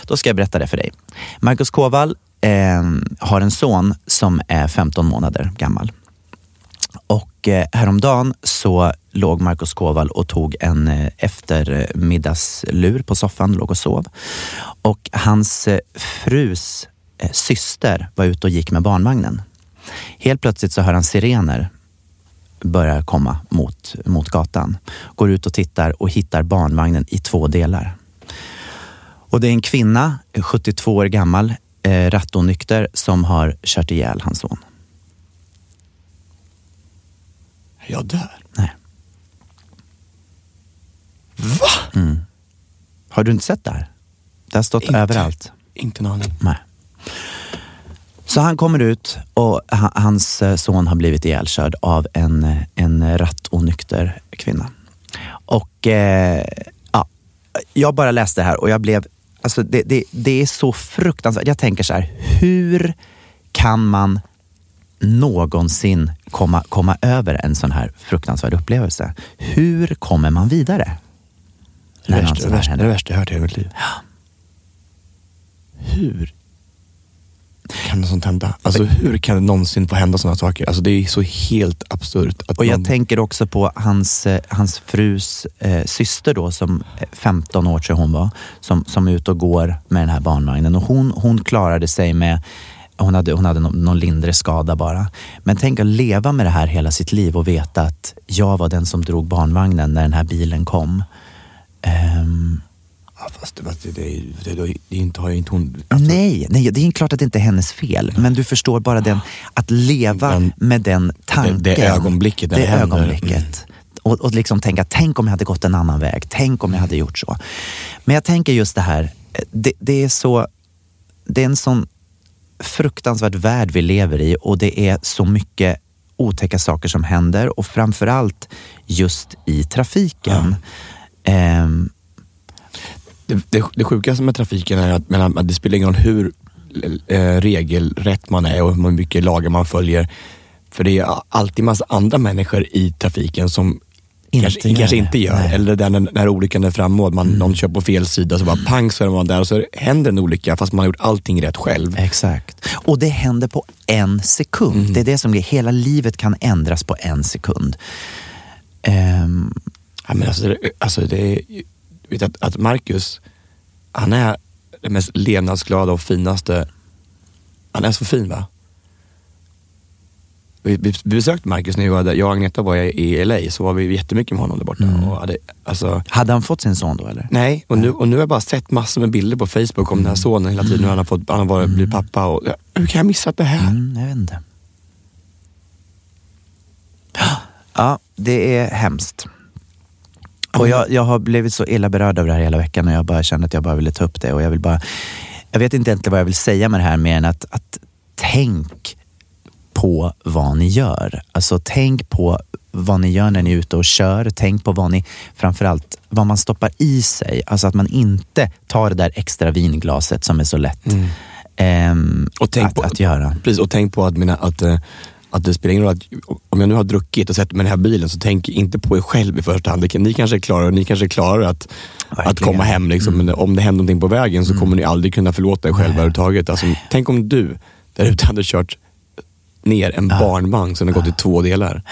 Då ska jag berätta det för dig. Marcus Koval eh, har en son som är 15 månader gammal. Och eh, häromdagen så låg Marcus Koval och tog en eh, eftermiddagslur på soffan, låg och sov. Och hans eh, frus eh, syster var ute och gick med barnvagnen. Helt plötsligt så hör han sirener börja komma mot, mot gatan. Går ut och tittar och hittar barnvagnen i två delar. Och det är en kvinna, 72 år gammal, eh, rattonykter, som har kört ihjäl hans son. Jag dör. Nej. Va? Har du inte sett det här? Det har stått Inte. överallt. Inte en aning. Nej. Så han kommer ut och ha- hans eh, son har blivit ihjälkörd av en, eh, en rattonykter kvinna. Och eh, ja, jag bara läste det här och jag blev, alltså det, det, det är så fruktansvärt. Jag tänker så här, hur kan man någonsin komma, komma över en sån här fruktansvärd upplevelse? Hur kommer man vidare? Det värsta, det, värsta, det värsta jag hört i hela mitt liv. Hur kan sånt hända? Alltså hur kan det någonsin få hända sådana saker? Alltså det är så helt absurt. Och jag någon- tänker också på hans, eh, hans frus eh, syster då, som eh, 15 år tror jag hon var, som, som är ute och går med den här barnvagnen. Och hon, hon klarade sig med, hon hade, hon hade någon, någon lindrig skada bara. Men tänk att leva med det här hela sitt liv och veta att jag var den som drog barnvagnen när den här bilen kom. Ehm, Ja, fast det, det, det, det, det, det inte, har inte hon... Alltså, nej, nej, det är klart att det inte är hennes fel. Men du förstår bara den, att leva Men med den tanken. det ögonblicket när det det händer. ögonblicket. Och, och liksom tänka, tänk om jag hade gått en annan väg. Tänk om jag hade gjort så. Men jag tänker just det här, det, det är så, det är en sån fruktansvärd värld vi lever i och det är så mycket otäcka saker som händer och framförallt just i trafiken. Ehm, Det, det, det sjukaste med trafiken är att, men, att det spelar ingen roll hur eh, regelrätt man är och hur mycket lagar man följer. För det är alltid massa andra människor i trafiken som Inte kanske, gör kanske inte gör. Nej. Mm. Eller där när, när olyckan är och man, någon kör på fel sida så bara pang så är man där och så händer en olycka fast man har gjort allting rätt själv. Exakt. Och det händer på en sekund. Mm. Det är det som är, hela livet kan ändras på en sekund. Ehm, Ja, men alltså, alltså det är, vet att, att Marcus, han är den mest levnadsglada och finaste, han är så fin va? Vi, vi, besökte Marcus när vi var där, jag och Agneta var i LA, så var vi jättemycket med honom där borta. Och hade, alltså, hade han fått sin son då eller? nej, och nu, och nu har jag bara sett massor med bilder på Facebook om den här sonen hela tiden, hur han har, fått, han har varit, blivit pappa. Och, hur kan jag missat det här? Mm, jag vet inte. Ja, det är hemskt. Och jag, jag har blivit så illa berörd av det här hela veckan och jag bara känner att jag bara ville ta upp det. Och jag vill bara, jag vet inte egentligen vad jag vill säga med det här mer än att, att tänk på vad ni gör. Alltså tänk på vad ni gör när ni är ute och kör. Tänk på vad ni, framförallt vad man stoppar i sig. Alltså att man inte tar det där extra vinglaset som är så lätt ehm, Och tänk att, på- att göra. Precis, och tänk på att, mina, att, eh, att det spelar ingen roll att om jag nu har druckit och sätter mig i den här bilen så tänk inte på er själv i första hand. Ni kanske klarar, ni kanske klarar att, att Verkligen. Mm. komma hem, liksom, men om det händer någonting på vägen så kommer ni aldrig kunna förlåta er själva överhuvudtaget. Alltså, tänk om du där ute hade kört ner en barnvagn som har gått i två delar.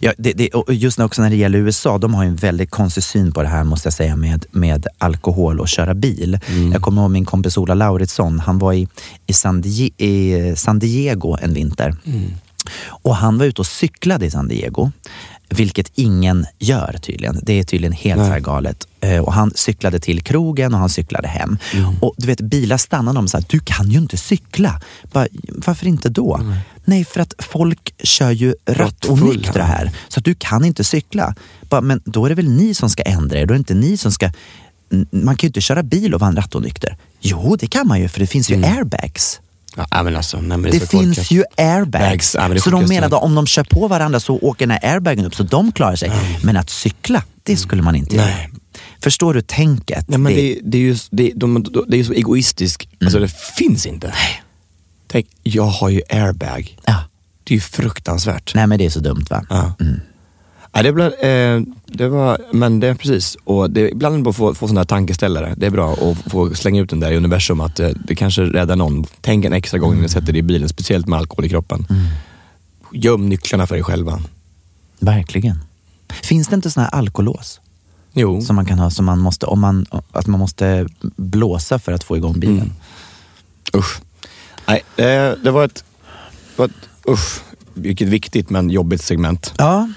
Ja, det, det, och just också när det gäller USA, de har ju en väldigt konstig syn på det här måste jag säga med, med alkohol och köra bil. Jag kommer ihåg min kompis Ola Lauritsson, han var i, i, San, Die, i San Diego en vinter. Och han var ute och cyklade i San Diego. Vilket ingen gör tydligen. Det är tydligen helt här galet. Eh, Och han cyklade till krogen och han cyklade hem. Och du vet, bilar stannade och sa du kan ju inte cykla. Bara, Varför inte då? Nej, för att folk kör ju rattonyktra här. Så att du kan inte cykla. Bara, men då är det väl ni som ska ändra er. Då är det inte ni som ska... Man kan ju inte köra bil och vara rattonykter. Jo, det kan man ju för det finns ju airbags. Ja, men alltså, nej, men det, Det finns korkat. ju airbags. Bags, ja, men så de menade om de kör på varandra så åker den här airbagen upp så de klarar sig. Men att cykla, det skulle man inte Nej. göra. Förstår du tänket? Nej, men Det- det, det, är ju, det, de, det är så egoistiskt, alltså det finns inte. Tänk, jag har ju airbag. ja. Det är ju fruktansvärt. Nej men det är så dumt va? Ja. Ja, det, blev, eh, det var, men det är precis, och det, ibland bara få, få sådana här tankeställare. Det är bra att få slänga ut den där i universum att eh, det kanske räddar någon. Tänk en extra gång när ni sätter dig i bilen, speciellt med alkohol i kroppen. Göm nycklarna för dig själva. Verkligen. Finns det inte såna här alkolås Jo, som man kan ha som man måste, om man, att man måste blåsa för att få igång bilen? Mm. usch. Nej, eh, det var ett, var ett, usch, vilket viktigt men jobbigt segment. Ja.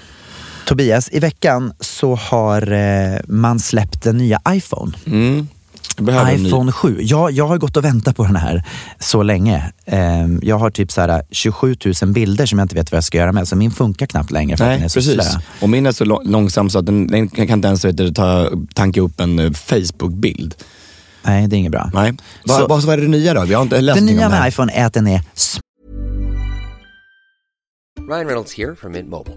Tobias, i veckan så har eh, man släppt den nya iPhone. Mm. IPhone 7. Jag, jag har gått och väntat på den här så länge. Eh, jag har typ så här 27 000 bilder som jag inte vet vad jag ska göra med. Så min funkar knappt längre för att den Nej, är så precis. slö. Och min är så lång- långsam så att den, den kan inte ens du, ta, tanka upp en eh, Facebook-bild. Nej, det är inget bra. Nej. Vad Så- vad vad är det nya då? Vi har inte läst Det nya det med här. iPhone är att den är Ryan Reynolds here from Mint Mobile.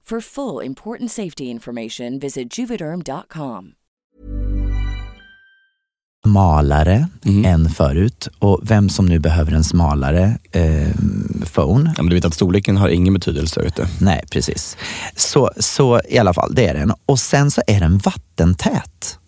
For full important safety information, visit juvederm.com. smalare Mm. än förut. Och vem som nu behöver en smalare eh, phone. Ja, men du vet att storleken har ingen betydelse. Vet du. Nej, precis. Så, så i alla fall, det är den. Och sen så är den vattentät.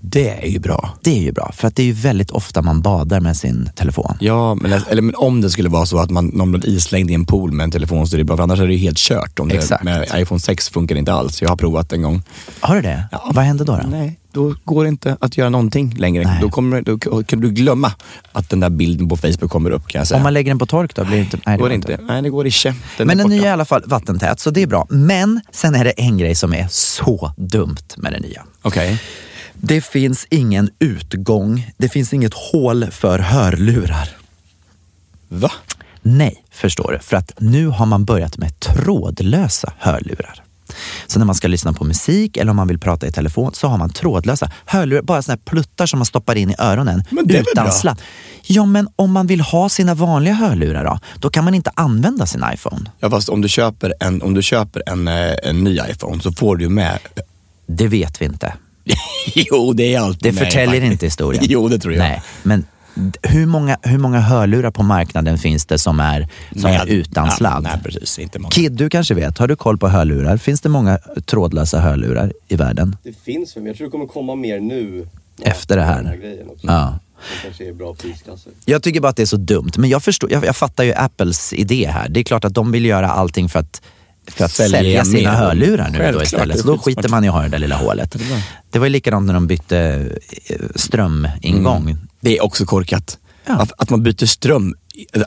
Det är ju bra. Det är ju bra, för att det är ju väldigt ofta man badar med sin telefon. Ja, men, eller, men om det skulle vara så att man, någon blir islängd i en pool med en telefon så är det bra, för annars är det ju helt kört. Om det, Exakt. med iPhone 6 funkar det inte alls. Jag har provat en gång. Har du det? Ja. Vad händer då? då? Nej, då går det inte att göra någonting längre. Nej. Då, kommer, då kan du glömma att den där bilden på Facebook kommer upp kan jag säga. Om man lägger den på tork då? Blir det inte, nej, det går går inte. Nej, det går inte. Den Men den nya är i alla fall vattentät, så det är bra. Men sen är det en grej som är så dumt med den nya. Okej. Det finns ingen utgång, det finns inget hål för hörlurar. Va? Nej, förstår du. För att nu har man börjat med trådlösa hörlurar. Så när man ska lyssna på musik eller om man vill prata i telefon så har man trådlösa hörlurar, bara såna här pluttar som man stoppar in i öronen Men det utan sladd. Ja, men om man vill ha sina vanliga hörlurar då, då kan man inte använda sin iPhone. Ja, fast om du köper en, om du köper en, eh, en ny iPhone så får du med... Det vet vi inte. <laughs> jo, det är alltid Det förtäljer faktiskt. inte historien. <laughs> jo, det tror jag. Nej, men hur många, hur många hörlurar på marknaden finns det som är, som är Med- utan ja, sladd? Nej, precis. Inte många. Kid, du kanske vet, har du koll på hörlurar? Finns det många trådlösa hörlurar i världen? Det finns väl, men jag tror det kommer komma mer nu efter det här. Ja. Jag tycker bara att det är så dumt. Men jag, förstår, jag, jag fattar ju Apples idé här. Det är klart att de vill göra allting för att, för att Sälja sälja, sina hörlurar nu då istället. Så då skiter man i att ha det där lilla hålet. Det var ju likadant när de bytte eh, strömingång. Det är också korkat. Ja. Att, att man byter ström.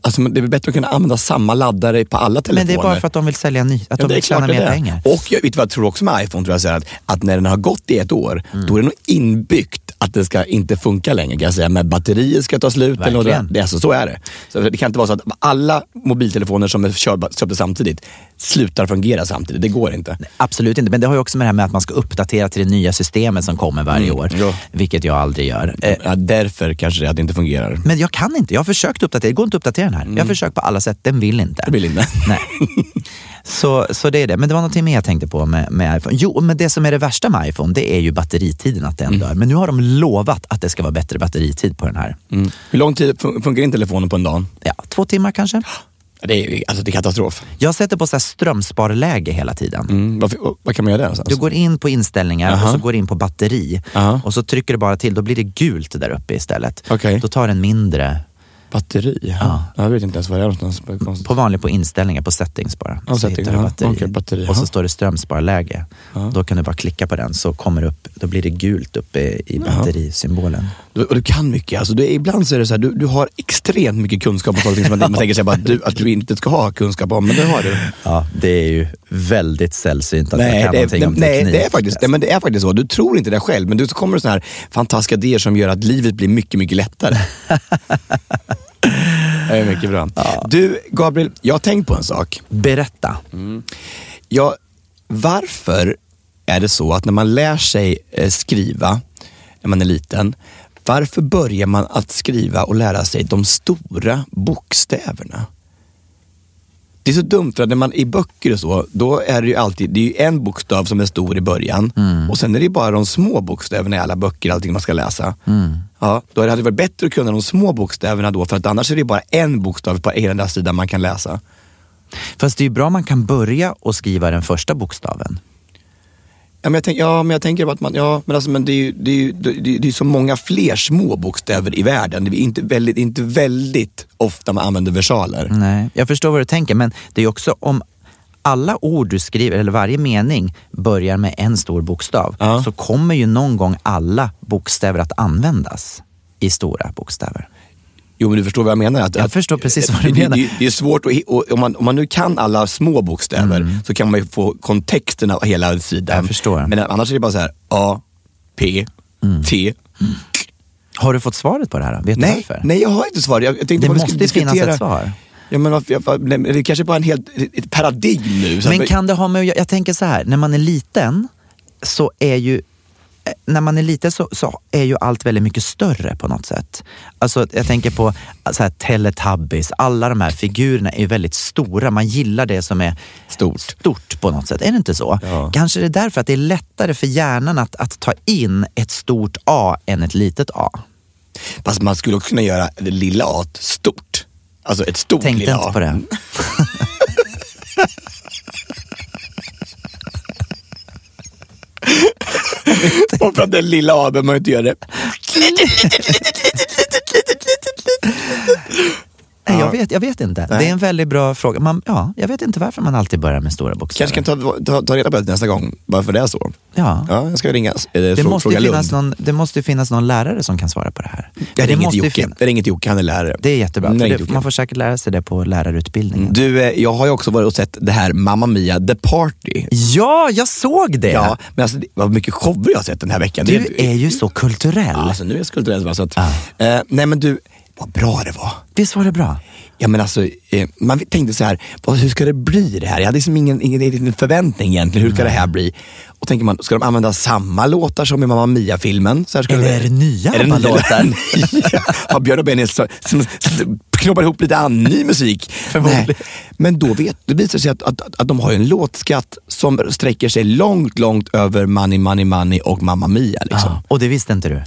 Alltså, det är bättre att kunna använda samma laddare på alla telefoner. Men det är bara för att de vill sälja ny, att Ja, de vill tjäna mer pengar. Och jag vet vad jag tror också med iPhone, tror jag, att, att när den har gått i ett år, Mm. då är det nog inbyggt att det ska inte funka längre. Kan jag säga. Med batteriet ska ta slut. Eller något. Verkligen. det, alltså, så är det. Så det kan inte vara så att alla mobiltelefoner som är köpta samtidigt slutar fungera samtidigt. Det går inte. Absolut inte, men det har ju också med det här med att man ska uppdatera till det nya systemet som kommer varje Mm, år. ja. Vilket jag aldrig gör. Eh, Ja, därför kanske det att det inte fungerar. Men jag kan inte, jag har försökt uppdatera, det går inte att uppdatera den här. Jag har försökt på alla sätt, den vill inte. Mm. Det vill inte. Nej. <laughs> Så, så det är det. Men det var någonting mer jag tänkte på med, med iPhone. Jo, men det som är det värsta med iPhone, det är ju batteritiden, att den dör. Men nu har de lovat att det ska vara bättre batteritid på den här. Mm. Hur lång tid fun- funkar din telefonen på en dag? Ja, två timmar kanske. <gasps> Det är, alltså, det är katastrof. Jag sätter på så här strömsparläge hela tiden. Mm. Varför, vad kan man göra där någonstans? Du går in på inställningar Aha. och så går in på batteri. Aha. Och så trycker du bara till, då blir det gult där uppe istället. Okej. Då tar den mindre Batteri? Ja. Jag vet inte ens vad det är någonstans. På vanlig på inställningar, på settings bara. Ja, så settings, hittar du ja. batteri. Okej, batteri, och så ja. står det strömsparläge. Då kan du bara klicka på den så kommer det upp, då blir det gult uppe i batterisymbolen. Du, och du kan mycket. Alltså, du, ibland så är det så här, du, du har extremt mycket kunskap om saker som man, man tänker sig bara att du, att du inte ska ha kunskap om, men det har du. Ja, det är ju väldigt sällsynt att jag Nej, kan det är, någonting det, om nej teknik. det, är faktiskt, nej, men det är faktiskt så. Du tror inte det själv, men du så kommer det såna här fantastiska idéer som gör att livet blir mycket, mycket lättare. <laughs> det är mycket bra. Du, Gabriel, jag har tänkt på en sak. Berätta. Ja, varför är det så att när man lär sig eh, skriva, när man är liten, varför börjar man att skriva och lära sig de stora bokstäverna? Det är så dumt för att när man i böcker och så, då är det ju alltid det är ju en bokstav som är stor i början och sen är det bara de små bokstäverna i alla böcker, allting man ska läsa. Ja, då hade det varit bättre att kunna de små bokstäverna då, för att annars är det bara en bokstav på ena sidan man kan läsa. Fast det är ju bra om man kan börja och skriva den första bokstaven. Ja men jag, tänk, ja, men jag tänker bara att man, ja, men alltså, men det är ju det är, ju- det är, det är så många fler små bokstäver i världen. Det är inte väldigt, inte väldigt ofta man använder versaler. Nej, jag förstår vad du tänker, men det är också om alla ord du skriver, eller varje mening, börjar med en stor bokstav, Ja. så kommer ju någon gång alla bokstäver att användas i stora bokstäver. Jo men du förstår vad jag menar? Att, Jag att, förstår precis vad du det, menar. Det, det är svårt att, om, man, om man nu kan alla små bokstäver Mm. så kan man ju få kontexten av hela sidan. Jag förstår. Men annars är det bara så här A, P, Mm. T. Har du fått svaret på det här? Vet du Nej, varför? nej jag har inte svar. Jag, jag tänkte Det måste skulle finnas diskutera- ett svar. Ja, men det kanske bara en helt, ett paradigm nu. Men kan det ha med jag tänker så här, när man är liten så är ju när man är liten så, så är ju allt väldigt mycket större på något sätt. Alltså jag tänker på så här, Teletubbies, alla de här figurerna är väldigt stora. Man gillar det som är Stort. stort på något sätt. Är det inte så? Ja. Kanske det är därför att det är lättare för hjärnan att, att ta in ett stort A än ett litet A. Fast man skulle också kunna göra det lilla A stort. Alltså ett stort Tänkte lilla inte A. på det. <laughs> Och för att den lilla aben man ju inte gör det. Nej, jag, vet, jag vet inte. Det är en väldigt bra fråga. Man, ja, jag vet inte varför man alltid börjar med stora bokstäver. Kanske kan ta, ta, ta reda på det nästa gång, varför det är så. Ja. Ja, jag ska ringa. Eh, Det frå- måste, fråga ju finnas Lund. någon, det måste finnas någon lärare som kan svara på det här. Jag det, ringer måste Jocke. fin- Jag ringer till Jocke, han är lärare. det är jättebra. Ringer det, man får säkert lära sig det på lärarutbildningen. Du, eh, jag har ju också varit och sett det här Mamma Mia The Party. Ja, jag såg det! Ja, men alltså, var mycket shower jag har sett den här veckan. Du Det är ju så kulturell. Ja, alltså, nu är jag skulpturell. va, Så att, eh, nej men du, vad bra det var. Visst var det bra? Ja men alltså, eh, man tänkte så här, vad, hur ska det bli det här? Jag hade liksom ingen, ingen, ingen förväntning egentligen, hur ska det här bli? Och tänker man, ska de använda samma låtar som i Mamma Mia-filmen? Eller det- är det nya det ABBA-låtar? <laughs> <laughs> Har Björn och Benny knoppar ihop lite annan ny musik? <laughs> Förmodligen. Men då vet, det visar sig att, att, att de har en låtskatt som sträcker sig långt, långt över Money, Money, Money och Mamma Mia. Liksom. Ja. Och det visste inte du?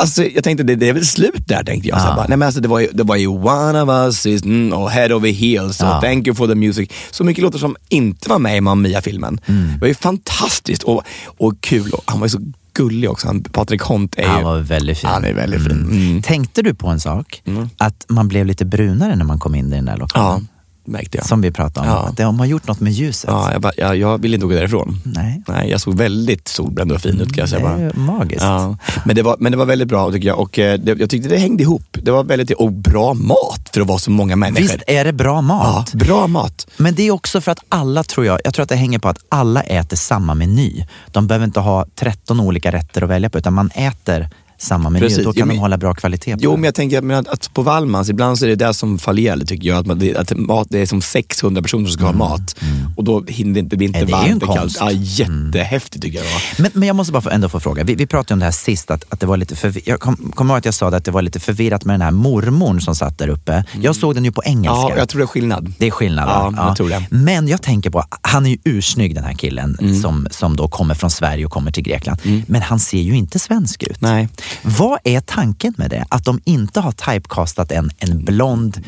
Alltså, jag tänkte det, det är väl slut där tänkte jag. Så Ja. jag bara, nej, men alltså, det, var ju, det var ju One of us is mm, och Head over heels och Ja. Thank you for the music. Så mycket låtar som inte var med i Mamma Mia-filmen. Mm. Det var ju fantastiskt och, och kul och han var ju så gullig också. Han, Patrik Hont är Han ju... var väldigt fin. Han är väldigt fin. Mm. Tänkte du på en sak? Att man blev lite brunare när man kom in i den där lokalen? Ja, märkte jag. Som vi pratade om. Ja. Att de har gjort något med ljuset. Ja, jag, bara, jag, jag ville inte gå därifrån. Nej. Nej, jag såg väldigt solbränd och fin ut kan jag Det säga. Bara. är magiskt. Ja. Men, det var, men det var väldigt bra tycker jag och eh, det, jag tyckte det hängde ihop. Det var väldigt, och bra mat för att vara så många människor. Visst är det bra ja, mat? bra mat. Men det är också för att alla tror jag, jag tror att det hänger på att alla äter samma meny. De behöver inte ha 13 olika rätter att välja på utan man äter samma meny. Precis. Då Jo, kan men- de hålla bra kvalitet på Jo, det. men jag tänker men att, att på Wallmans, ibland så är det det som fallerar tycker jag. Att, man, att mat, det är som 600 personer som ska ha mat. Och då hinner inte, det inte Nej, det är ju en varmt, konst. kallt. Ja, jättehäftigt tycker jag. Men, men jag måste bara ändå få fråga. Vi, vi pratade om det här sist, att, att det var lite förvi- Jag kommer kom ihåg att jag sa att det var lite förvirrat med den här mormorn som satt där uppe. Jag såg den ju på engelska. Ja, jag tror det är skillnad. Det är skillnad va? Ja, jag tror det. Mm. Men jag tänker på, han är ju ursnygg den här killen som, som då kommer från Sverige och kommer till Grekland. Men han ser ju inte svensk ut. Nej. Vad är tanken med det? Att de inte har typecastat en, en blond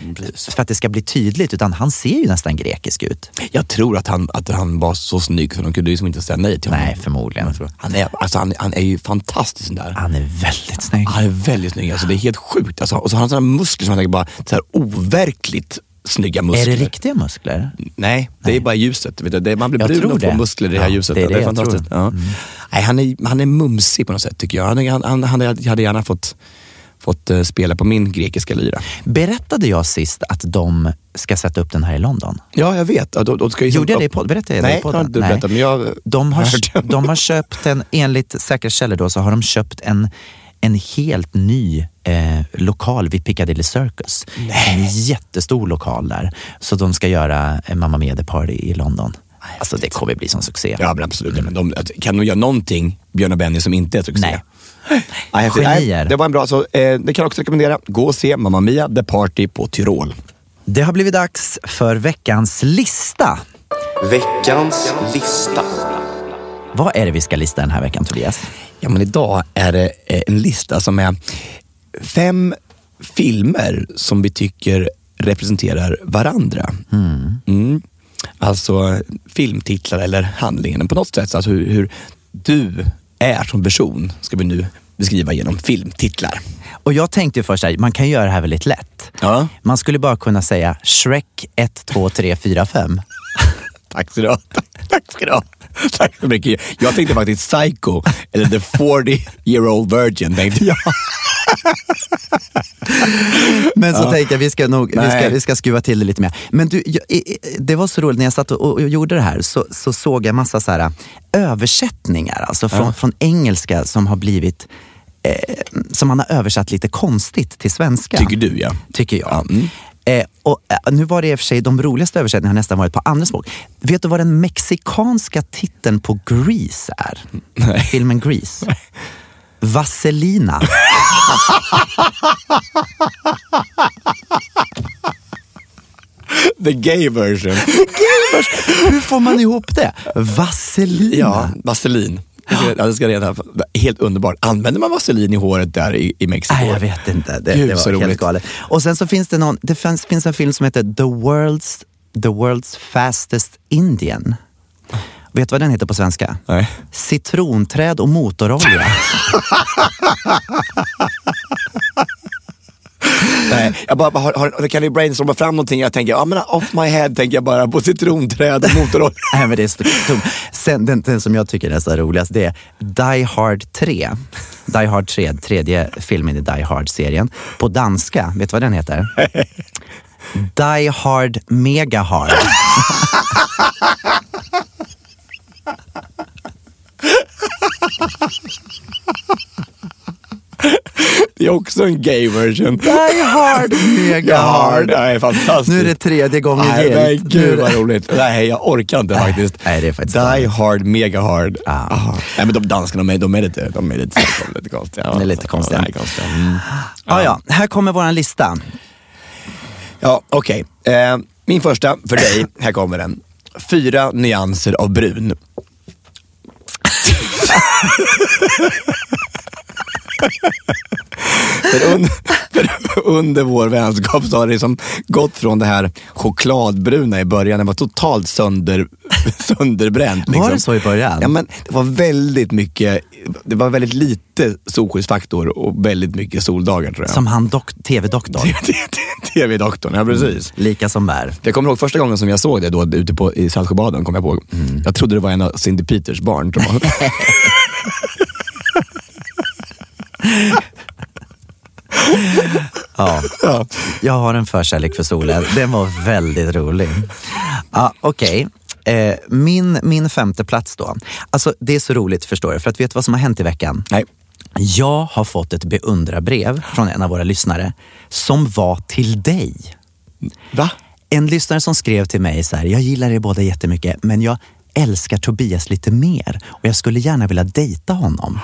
för att det ska bli tydligt, utan han ser ju nästan grekisk ut. Jag tror att han, att han var så snygg så de kunde liksom inte säga nej till honom. Nej, förmodligen. Han är, alltså, han, han är ju fantastisk den där. Han är väldigt snygg. Han är väldigt snygg, alltså, det är helt sjukt. Alltså, och så har han sådana muskler som jag tänker bara, så här overkligt snygga muskler. Är det riktiga muskler? Nej, det är bara ljuset. Det, man blir Jag brun det. muskler i det här Ja, ljuset. det är det är jag fantastiskt. tror. Mm. Nej, han, är, han är mumsig på något sätt tycker jag. Han, han, han, han hade- gärna fått, fått eh, spela på min grekiska lyra. Berättade jag sist att de ska sätta upp den här i London? Ja, jag vet. Ja, Då, då ska Gjorde jag det i podden? Berättade jag det Nej, i podden? det har inte du berättat, men jag de, har, <laughs> de har köpt en, enligt säkra källor då, så har de köpt en, en helt ny eh, lokal vid Piccadilly Circus. En jättestor lokal där. Så de ska göra en Mamma Mia The Party i London. Alltså det kommer bli som succé. Ja, men absolut. Men de, kan de göra någonting, Björn och Benny, som inte är succé? Nej. Nej, Genier. det var en bra, så, eh, det kan jag också rekommendera. Gå och se Mamma Mia The Party på Tyrol. Det har blivit dags för veckans lista. Veckans lista. Vad är det vi ska lista den här veckan Tobias? Ja, men idag är det eh, en lista som är fem filmer som vi tycker representerar varandra. Mm. Alltså filmtitlar eller handlingen på något sätt. Alltså hur, hur du är som person ska vi nu beskriva genom filmtitlar. Och jag tänkte först här, man kan göra det här väldigt lätt. Ja. Man skulle bara kunna säga Shrek 1, 2, 3, 4, 5. Tack ska du ha. Tack <laughs> ska du ha. Tack så mycket. Jag tänkte faktiskt Psycho, eller The 40 year old virgin. Tänkte jag. Men så tänkte jag vi ska, nog, vi, ska, vi ska skruva till det lite mer. Men du, jag, det var så roligt när jag satt och, och gjorde det här så, så såg jag massa så här, översättningar alltså från, från engelska som har blivit eh, som man har översatt lite konstigt till svenska. Tycker du ja. Tycker jag. Ja, mm. Eh, och, eh, nu var det i och för sig, de roligaste översättningarna nästan varit på andra språk. Vet du vad den mexikanska titeln på Grease är? Nej. Filmen Grease. Vaselina. The gay version. Hur får man ihop det? Vaselina. Ja, vaselin. Det ska, ja, det ska redan, helt underbart. Använder man vaselin i håret där i, i Mexiko? Nej, jag vet inte. Det, Gud, det var helt galet. Och sen så finns det någon, det finns, finns en film som heter The World's, The World's Fastest Indian. Vet du vad den heter på svenska? Nej. Citronträd och motorolja. <laughs> <laughs> Nej, jag bara, har, har, kan du brainstorma fram någonting? Jag tänker, ja men off my head tänker jag bara på citronträd och <laughs> motorolja. Nej, men det är så tomt. Sen den, den som jag tycker är nästan roligast, det är Die Hard 3. Die Hard 3, tredje filmen i Die Hard-serien. På danska, vet du vad den heter? <laughs> Die Hard Mega Hard. <laughs> Det är också en gay version. Die Hard <laughs> Mega Hard. Nej, fantastiskt. Nu är det tredje gången Nej, gillt. är gud det- vad roligt. Nej, jag orkar inte <laughs> faktiskt. nej, det är faktiskt Die hard, mega hard. Ah. Nej, men de danskarna, de är, de är lite, de är lite, lite konstiga. De är lite konstiga. Ja, konstiga. Mm. Ja, ja, här kommer våran lista. Ja, okej. Eh, min första för dig, här kommer den. Fyra nyanser av brun. För, un, för under vår vänskap så har det liksom gått från det här chokladbruna i början, det var totalt sönder, sönderbränt. Liksom. Var det så i början? Ja, men det var väldigt mycket, det var väldigt lite solskyddsfaktor och väldigt mycket soldagar tror jag. Som han dok- tv-doktorn. <laughs> TV-doktorn, ja precis. Lika som bär. Jag kommer ihåg första gången som jag såg det då ute på, i Saltsjöbaden. Kom jag, på. jag trodde det var en av Cindy Peters barn. <laughs> Jag. Ja. Jag har en förkärlek för solen. Den var väldigt rolig. Ja, Okej. Eh, min, min femte plats då. Alltså, det är så roligt förstår du, för att vet du vad som har hänt i veckan? Nej. Jag har fått ett beundrarbrev från en av våra lyssnare som var till dig. Va? En lyssnare som skrev till mig så här, jag gillar er båda jättemycket men jag älskar Tobias lite mer och jag skulle gärna vilja dejta honom.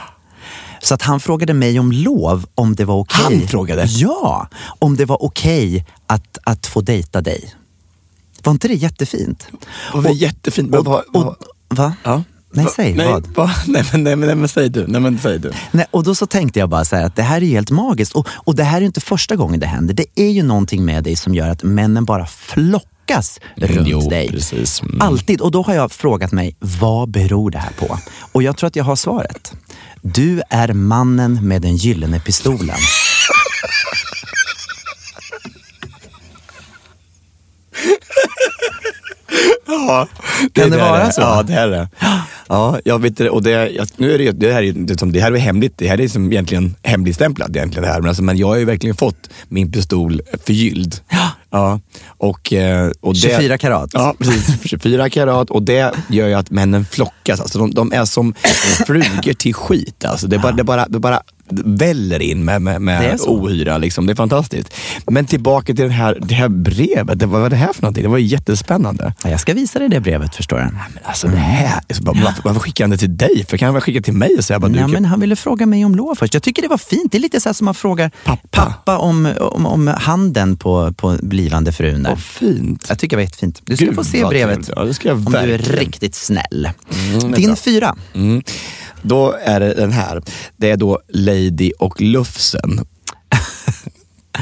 Så att han frågade mig om lov, om det var okej. Han frågade? Ja, om det var okej att, att få dejta dig. Var inte det jättefint? Det var jättefint. Men Och, vad- och, va? Ja. Nej, Va- säg nej, vad? Va? <laughs> Nej, men, nej, men, nej, men säg du. Nej, men säg du. Nej, och då så tänkte jag bara så här att det här är helt magiskt. Och, och det här är inte första gången det händer. Det är ju någonting med dig som gör att männen bara flockas runt jo, dig. precis. Mm. Alltid. Och då har jag frågat mig, vad beror det här på? Och jag tror att jag har svaret. Du är mannen med den gyllene pistolen. Ja, Kan det är vara så? Ja, det är det. Ja, jag vet det. Och det, jag, nu är det, det här liksom, det här är hemligt. Det här är som egentligen hemligstämplat egentligen det här. Men, alltså, men jag har ju verkligen fått min pistol förgylld. Ja. Och, eh, och det, 24 karat. Ja, precis. 24 karat. Och det gör ju att männen flockas. Alltså, de, de är som <laughs> flugor till skit. Alltså, det, bara, det, bara, det bara väller in med, med, med ohyra. Liksom. Det är fantastiskt. Men tillbaka till den här, det här brevet. Det, vad var det här för någonting? Det var jättespännande. Ja, Jag ska visa dig det brevet förstår du. Men alltså det här, var- varför, varför skickar han det till dig? För kan han väl skicka till mig och säga bara, du, Ja, kan- men han ville fråga mig om lov först. Jag tycker det var fint. Det är lite så som man frågar Pappa. om, om, om handen på, på blivande frun. där. Vad fint. Jag tycker det var jättefint. Du ska Gud, få se brevet. Ja, jag om du är riktigt snäll. är Din fyra. Mm. Då är det den här. Det är då Lady och Lufsen. <laughs>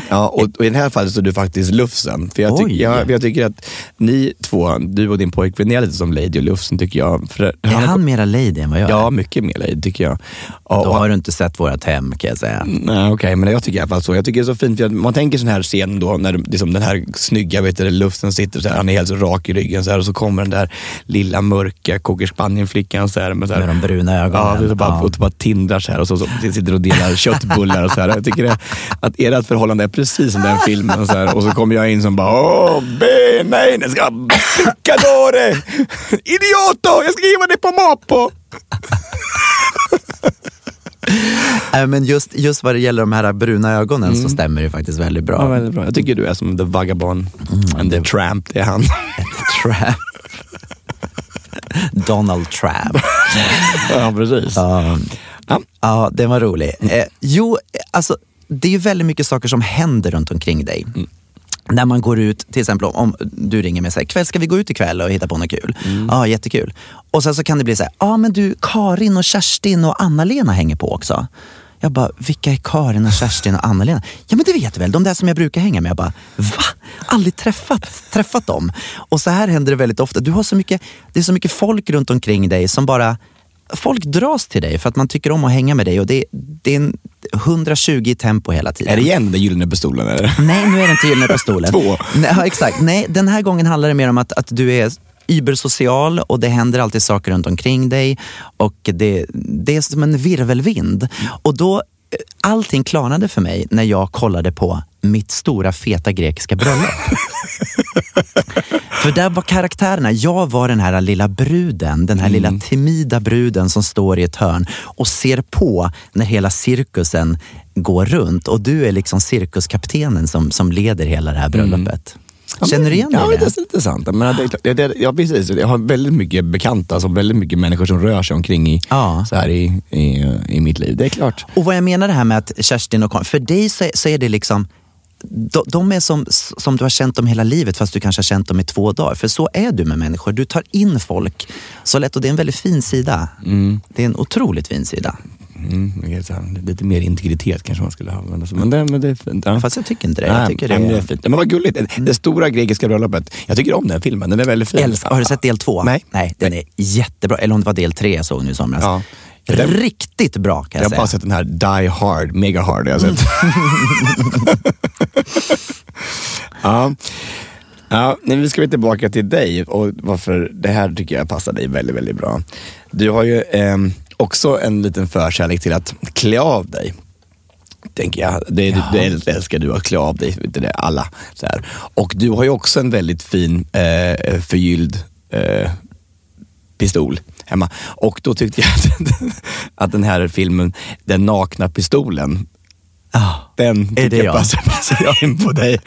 Ja, och, och i det här fallet så är du faktiskt Lufsen. För jag, tyck, jag, jag tycker att ni två, du och din pojkvän, ni är lite som Lady och Lufsen tycker jag. För Är han mera lady än vad jag är? Ja, mycket mer Lady tycker jag. Ja, Då och- har du inte sett vårt hem kan jag säga. Nej, okej, men jag tycker i alla fall så. Jag tycker det är så fint, för man tänker sån här scen då när liksom den här snygga vet du, luften sitter så här, han är helt så rak i ryggen så här, och så kommer den där lilla mörka cocker spaniel-flickan så här, med, så här, Med de bruna ögonen. Ja, så bara, Ja. och bara tindrar så här och så, så sitter och delar köttbullar och så här. Jag tycker det, att ert förhållande är precis som den filmen så här, och så kommer jag in som bara åh, be, nej, det ska picadore, idioto, jag ska giva dig på mapo. <laughs> Äh, men just, just vad det gäller de här bruna ögonen så stämmer det faktiskt väldigt bra. Ja, väldigt bra. Jag tycker du är som the vagabond and the tramp, det är han. <laughs> Trap. Donald Trap. ja, precis. Ja. Ja. Ja, den var rolig. Eh, jo, alltså det är ju väldigt mycket saker som händer runt omkring dig. När man går ut, till exempel om, du ringer mig och säger, kväll ska vi gå ut ikväll och hitta på något kul? Ja, jättekul. Och sen så kan det bli så här, ja men du, Karin och Kerstin och Anna-Lena hänger på också. Jag bara, vilka är Karin och Kerstin och Anna-Lena? Ja men det vet du väl, de där som jag brukar hänga med. Jag bara, va? Aldrig träffat, träffat dem. Och så här händer det väldigt ofta. Du har så mycket, det är så mycket folk runt omkring dig som bara Folk dras till dig för att man tycker om att hänga med dig och det, det är en 120 i tempo hela tiden. Är det igen den gyllene pistolen? Eller? Nej, nu är det inte Gyllene Pistolen. <laughs> Två. Nej, ja, exakt. Nej, den här gången handlar det mer om att, att du är ybersocial och det händer alltid saker runt omkring dig och det, det är som en virvelvind. Och då, eh, allting klarnade för mig när jag kollade på mitt stora feta grekiska bröllop. <laughs> För där var karaktärerna. Jag var den här lilla bruden, den här lilla timida bruden som står i ett hörn och ser på när hela cirkusen går runt. Och du är liksom cirkuskaptenen som, som leder hela det här bröllopet. Känner du igen dig Ja, det det? är intressant. Men det, det, ja, precis. Jag har väldigt mycket bekanta, alltså väldigt mycket människor som rör sig omkring i, Ja. så här i, i, i mitt liv. Det är klart. Och vad jag menar det här med att Kerstin och Karin, för dig så är, så är det liksom de, de är som, som du har känt dem hela livet fast du kanske har känt dem i två dagar. För så är du med människor. Du tar in folk så lätt och det är en väldigt fin sida. Det är en otroligt fin sida. Mm, lite mer integritet kanske man skulle ha. Men, det, men det. Ja. Fast jag tycker inte det. Jag Nej, tycker nej, det är... det är fint. Men vad gulligt. Det, det stora grekiska bröllopet. Jag tycker om den filmen. Den är väldigt fin. Älskar. Har du sett del två? Nej. Nej, den är jättebra. Eller om det var del tre jag såg nu i somras. Ja. Den- Riktigt bra kan Jag jag, har bara säga. sett den här Die Hard, Mega Hard. har Jag sett. <laughs> ja. Ja, nu ska vi tillbaka till dig och varför det här tycker jag passar dig väldigt, väldigt bra. Du har ju ehm, också en liten förkärlek till att klä av dig. Tänker jag. Det, det, det älskar du att klä av dig, det, alla. Så här. Och du har ju också en väldigt fin eh, förgylld eh, pistol hemma. Och då tyckte jag att, att den här filmen, Den nakna pistolen, Ah, den tycker det jag passar jag in på dig.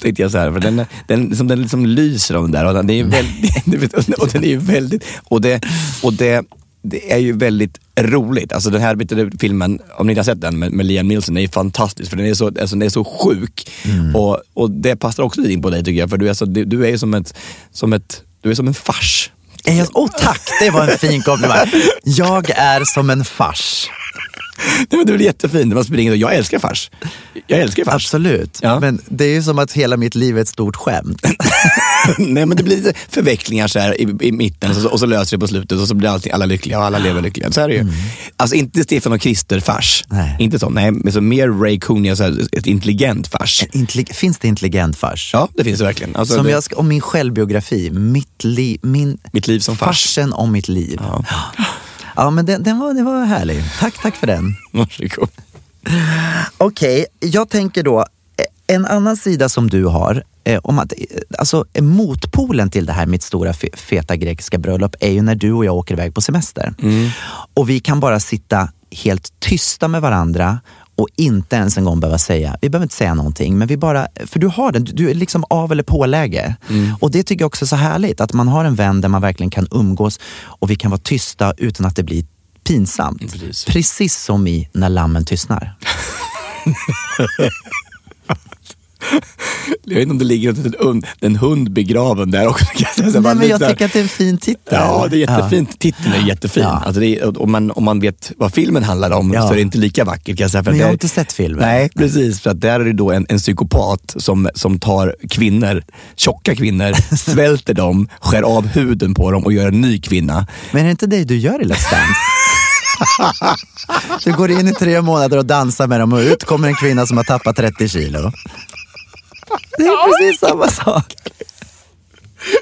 Tänkte jag så här, för den, den, liksom, den liksom lyser av den där och den är väldigt, <laughs> du vet, och den är ju väldigt, och det, och det, det är ju väldigt roligt. Alltså den här filmen, om ni inte har sett den med, med Liam Neeson, den är fantastisk för den är så, alltså, den är så sjuk. Och, och det passar också in på dig tycker jag, för du är, så, du, du är som ett, som ett, du är som en fars. Åh oh, Åh tack, det var en fin komplimang. Jag är som en fars. <laughs> Nej, men det är väl jättefint man springer och jag älskar fars. Jag älskar fars. Absolut. Ja. Men det är ju som att hela mitt liv är ett stort skämt. <laughs> Nej men det blir lite förvecklingar så här i, i mitten och så, och så löser det på slutet och så blir allting, alla lyckliga och alla lever lyckliga. Så är det ju. Alltså inte Stefan och Krister-fars. Inte så. Nej, men så mer Ray Cooney, så här, ett intelligent fars. Intellig- finns det intelligent fars? Ja, det finns det verkligen. Alltså, Som det, jag ska, om min självbiografi, mitt liv, min Mitt liv som fars. farsen om mitt liv. Ja. <gasps> Ja, men den, den, var, den var härlig. Tack, tack för den. Varsågod. Okej, jag tänker då, eh, en annan sida som du har, eh, om att, eh, alltså eh, motpolen till det här mitt stora fe- feta grekiska bröllop är ju när du och jag åker iväg på semester. Och vi kan bara sitta helt tysta med varandra och inte ens en gång behöva säga, vi behöver inte säga någonting, men vi bara, för du har den, du- är liksom av eller påläge. Och det tycker jag också är så härligt, att man har en vän där man verkligen kan umgås och vi kan vara tysta utan att det blir pinsamt. Precis. Precis som i När lammen tystnar. <laughs> <laughs> Jag vet inte om det ligger en, en, hund begraven där också. Nej, men jag lite- tycker att det är en fin titel. Ja, det är jättefint. Titeln är jättefin. Ja. Alltså är, om, man, om man vet vad filmen handlar om Ja. så är det inte lika vackert kan jag säga. För Men jag har inte sett filmen. Nej, precis. För att där är det då en, en psykopat som, som tar kvinnor, tjocka kvinnor, <laughs> svälter dem, skär av huden på dem och gör en ny kvinna. Men är det inte det du gör i Let's Dance? <laughs> du går in i tre månader och dansar med dem och ut kommer en kvinna som har tappat 30 kilo. Det är precis samma sak.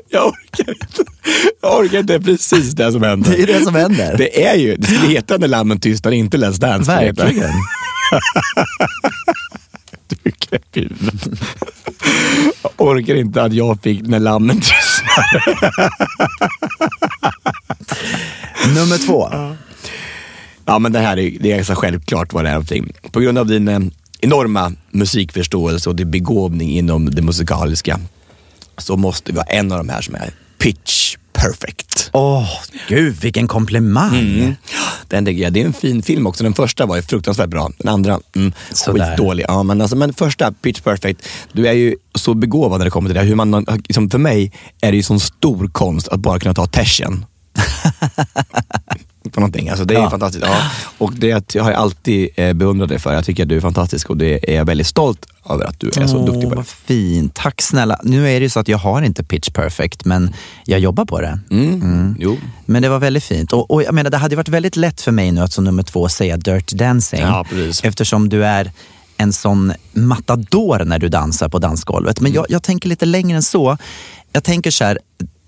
Jag orkar inte. Jag orkar inte. Det är precis det som händer. Det är det som händer. Det är ju, det skulle heta När lammen tystnar, inte Let's Dance. Verkligen. <laughs> Du knäpp i huvudet. Jag orkar inte att jag fick När lammen tystnar. <laughs> Nummer två. Ja, men det här är, det är så självklart vad det är någonting. På grund av din eh, enorma musikförståelse och din begåvning inom det musikaliska så måste vi ha en av de här som är pitch perfect. Åh, gud vilken komplimang. Mm. Den tycker jag, det är en fin film också. Den första var ju fruktansvärt bra. Den andra, mm, skitdålig. Ja, men, alltså, men första, pitch perfect. Du är ju så begåvad när det kommer till det. Hur man, liksom, för mig är det ju sån stor konst att bara kunna ta tersen. <laughs> på någonting. Alltså, det är Ja. fantastiskt. Ja. Och det har jag alltid eh, beundrat dig för. Jag tycker att du är fantastisk och det är jag väldigt stolt över att du är så duktig på det. vad fint. Tack snälla. Nu är det ju så att jag har inte pitch perfect, men jag jobbar på det. Mm. Jo. Men det var väldigt fint. Och, och jag menar, det hade varit väldigt lätt för mig nu att som nummer två säga Dirty Dancing. Ja. Eftersom du är en sån matador när du dansar på dansgolvet. Men jag, jag tänker lite längre än så. Jag tänker så här,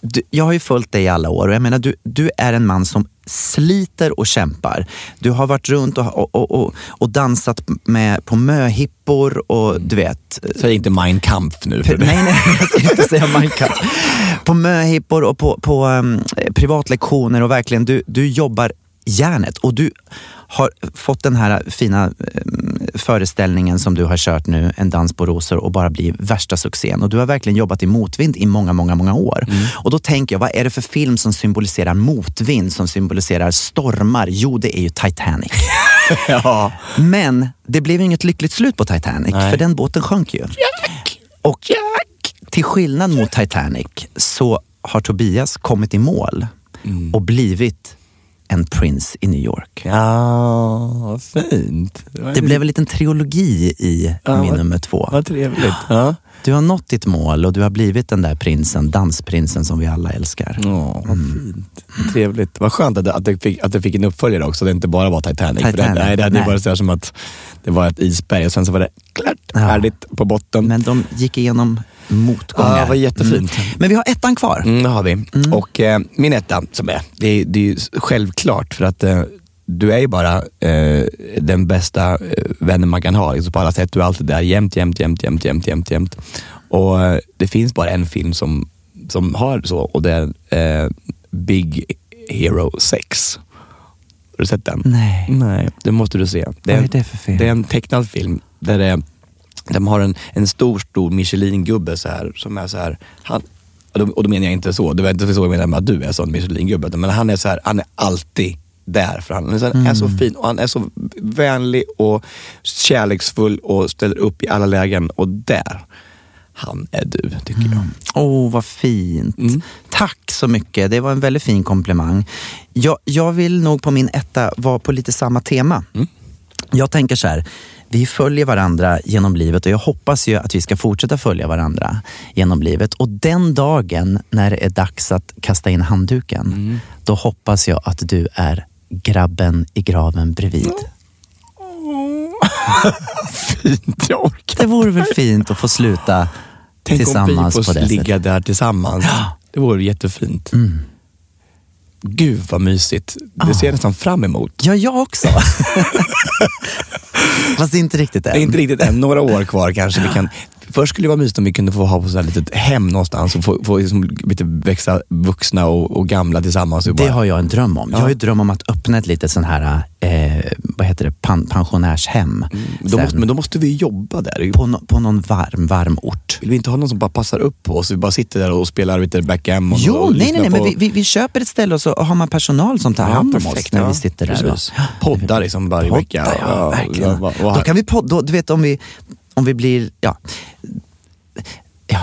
du, jag har ju följt dig i alla år och jag menar du, du är en man som sliter och kämpar. Du har varit runt och, och, och, och, dansat med, på möhippor och du vet, Säg inte Mein Kampf nu. För Nej, nej, jag ska inte säga Minecraft. På möhippor och på, på um, privatlektioner och verkligen, du, du jobbar järnet och du har fått den här fina um, föreställningen som du har kört nu, En dans på rosor och bara blir värsta succén. Och du har verkligen jobbat i motvind i många, många, många år. Och då tänker jag, vad är det för film som symboliserar motvind, som symboliserar stormar? Jo, det är ju Titanic. <laughs> ja. Men det blev inget lyckligt slut på Titanic, Nej. för den båten sjönk ju. Och till skillnad mot Titanic så har Tobias kommit i mål och blivit en Prince i New York. Ja, vad fint. Det blev en liten trilogi i Ja, min vad- nummer två. Vad trevligt. Ja. Du har nått ditt mål och du har blivit den där prinsen, dansprinsen som vi alla älskar. Ja, vad fint. Trevligt. Vad skönt att det fick, att det fick en uppföljare också, det inte bara var Titanic. Titanic, det, nej, det hade nej. varit så som att det var ett isberg och sen så var det klart, Ja. färdigt på botten. Men de gick igenom motgångar. Ja, vad jättefint. Mm. Men vi har ettan kvar. Mm, det har vi. Och eh, min etta, som är, det är, det är ju självklart för att eh, du är ju bara eh, den bästa eh, vännen man kan ha liksom på alla sätt. Du är alltid där jämt, jämt, jämt, jämt, jämt, jämt, jämt. Och eh, det finns bara en film som, som har så och det är eh, Big Hero 6. Har du sett den? Nej. Nej, det måste du se. Vad en- är det för film? Det är en tecknad film där det, de har en, en stor, stor Michelin-gubbe så här, som är så här, han, och då, och då menar jag inte så, det var inte så jag menar med att du är sån Michelin-gubbe, men han är så här, han är alltid där för han, är så, han är så fin och han är så vänlig och kärleksfull och ställer upp i alla lägen och där, han är du tycker jag. Åh, vad fint. Tack så mycket. Det var en väldigt fin komplimang. Jag, jag vill nog på min etta vara på lite samma tema. Jag tänker så här, vi följer varandra genom livet och jag hoppas ju att vi ska fortsätta följa varandra genom livet. Och den dagen när det är dags att kasta in handduken, då hoppas jag att du är grabben i graven bredvid. <laughs> Fint, jag orkar. Det vore väl fint att få sluta Tänk om vi tillsammans på får det ligga sättet. där tillsammans. Det vore jättefint. Mm. Gud vad mysigt. Det ser jag nästan fram emot. Ja, jag också. <laughs> Fast inte riktigt än. Det är inte riktigt än, några år kvar kanske. Vi kan, <gasps> först skulle det vara mysigt om vi kunde få ha på här litet hem någonstans och få, få liksom lite växa vuxna och, och gamla tillsammans. Och Det bara, har jag en dröm om. Jag har Ja. en dröm om att öppna ett litet sån här, eh, vad heter det, Pan, pensionärshem. då Sen måste, men då måste vi jobba där. på, no, på någon varm, varm ort. Vill vi inte ha någon som bara passar upp på oss? Vi bara sitter där och spelar lite backgammon Jo, och nej, nej, nej, men på- vi, vi, vi köper ett ställe och så har man personal som tar Ja, hand om oss när ja. vi sitter där. Precis. och- Poddar liksom varje Poddar, vecka. Ja, verkligen. Ja, Då kan vi podda, du vet om vi, om vi blir, ja, ja,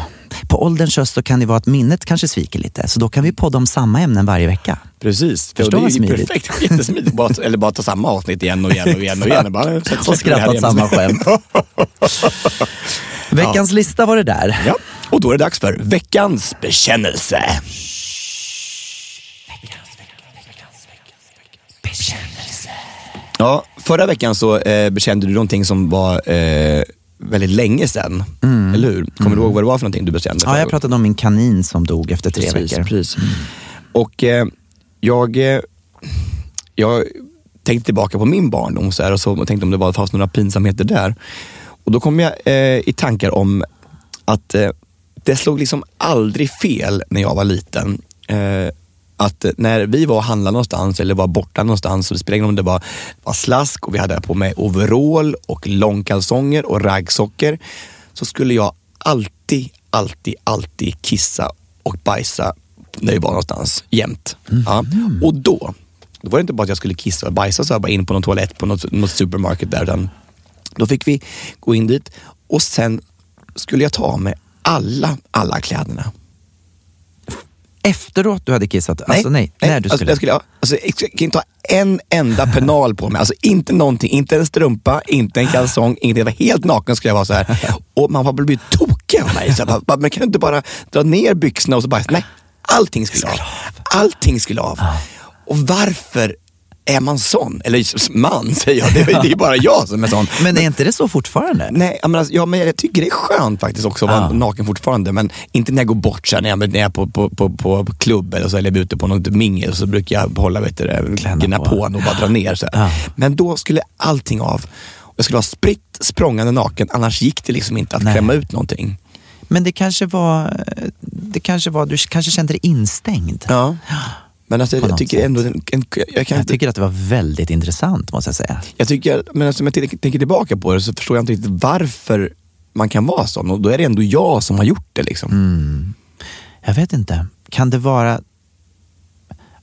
på ålderns höst så kan det vara att minnet kanske sviker lite. Så då kan vi podda om samma ämnen varje vecka. Precis, Förstår det är smidigt. perfekt. Jättesmidigt. Bara, <laughs> eller bara ta samma avsnitt igen och igen och igen och igen. Och, bara, Och skratta åt samma skämt. <laughs> Veckans lista var det där. Ja, och då är det dags för veckans bekännelse. Ja, förra veckan så eh, bekände du någonting som var eh, väldigt länge sedan. Eller hur? Kommer du ihåg vad det var för någonting du bekände? Mm. Ja, jag pratade om min kanin som dog efter tre Precis, veckor. precis. Och eh, jag, eh, jag tänkte tillbaka på min barndom så här, och, så, och tänkte om det var, fanns några pinsamheter där. Och då kom jag eh, i tankar om att eh, det slog liksom aldrig fel när jag var liten. Eh, att eh, när vi var och handlade någonstans eller var borta någonstans, så det spelade ingen om det var, var slask och vi hade på mig overall och långkalsonger och raggsockor, så skulle jag alltid, alltid, alltid kissa och bajsa när vi var någonstans, jämt. Ja. Och då, då var det inte bara att jag skulle kissa och bajsa så jag bara in på någon toalett på något, något supermarket där, utan då fick vi gå in dit och sen skulle jag ta av mig alla, alla kläderna. Efteråt du hade kissat? Alltså nej, när du alltså, skulle... jag skulle ha- alltså, jag kan inte ha en enda penal på mig. Alltså inte någonting, inte en strumpa, inte en kalsong, ingenting. Jag var helt naken skulle jag vara så här. Och man har blivit tokig av mig. Så jag bara, bara, men kan inte bara dra ner byxorna och så bara, nej. Allting skulle av. Allting skulle av. Och varför är man sån? Eller man <laughs> säger jag, det är, det är bara jag som är sån. <laughs> Men är inte det så fortfarande? Nej, jag, menar, ja, men jag tycker det är skönt faktiskt också att vara Ja. naken fortfarande. Men inte när jag går bort så här, när jag, när jag är på, på, på, på klubb eller så, eller ute på något mingel så brukar jag hålla vet du, gnä på. och bara dra <laughs> ner. Så. Ja. Men då skulle allting av. Jag skulle vara spritt språngande naken, annars gick det liksom inte att Nej. klämma ut någonting. Men det kanske var, det kanske var, du kanske kände dig instängd. Ja. <gasps> Men alltså, jag tycker ändå, en, en, jag, kan Jag inte, tycker att det var väldigt intressant måste jag säga. jag tycker, men alltså, om jag tänker tillbaka på det så förstår jag inte riktigt varför man kan vara sån. Och då är det ändå jag som har gjort det. Liksom. Jag vet inte, kan det vara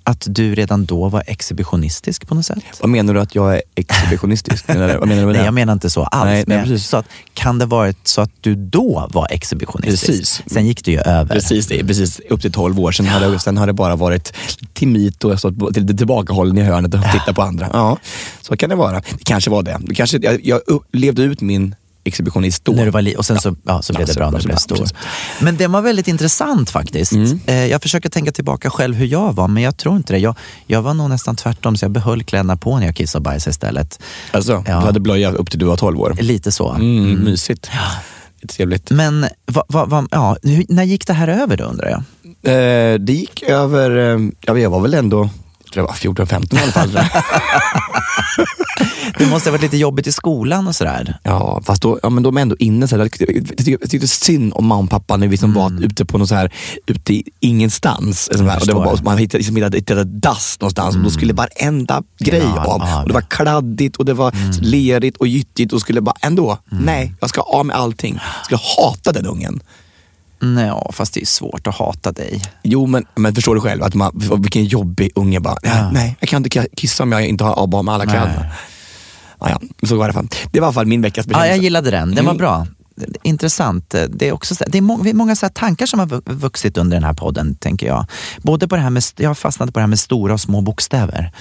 att du redan då var exhibitionistisk på något sätt? Vad menar du att jag är exhibitionistisk? <laughs> Menar du- Vad menar du med Nej, det? jag menar inte så alls. Nej, men precis. så att, kan det varit så att du då var exhibitionistisk? Precis. Sen gick det ju över. Precis, det är precis upp till 12 år. Sen, har det, sen har det bara varit timid och jag stått lite tillbakahållen i hörnet och tittat på andra. Ja, så kan det vara. Det kanske var det. det kanske, jag, jag levde ut min exhibitionist då. När du var li- och sen så, ja, så blev Ja, det så- bra när du blev ja, stor. precis. Men det var väldigt intressant faktiskt. Mm. Eh, jag försöker tänka tillbaka själv hur jag var, men jag tror inte det. Jag, jag var nog nästan tvärtom, så jag behöll kläderna på när jag kissade och bajsade istället. Alltså, Ja. Du hade blöja upp till du var 12 år. Lite så. Mm, Mysigt. Trevligt. Men va, va, va, ja, när gick det här över då undrar jag? Eh, det gick över, eh, ja, jag var väl ändå var 14-15 i alla fall. <laughs> Det måste ha varit lite jobbigt i skolan och sådär. Ja, fast då, ja, men de är ändå inne. Så här, jag, tyckte, synd om mamma och pappa när vi som var ute på något så här, ute i ingenstans. Och det var bara, man hittade, liksom, hittade, hittade dass någonstans och då skulle varenda grej Ja, av. ja, Och det var kladdigt och det var lerigt och gyttigt och skulle bara ändå, nej, jag ska av med allting. Jag skulle hata den ungen. Nej, ja, fast det är svårt att hata dig. Jo, men, men förstår du själv, att man, vilken jobbig unge bara, nej, nej, jag kan inte kissa om jag inte har av med alla kläderna. Ja, ja, så var det fall. Det var i alla fall min veckas Ja, bekännelse. jag gillade den. Den var Mm. bra. Intressant. Det är, också, så- det är må, många så tankar som har vu- vuxit under den här podden, tänker jag. Både på det här med, jag har fastnat på det här med stora och små bokstäver.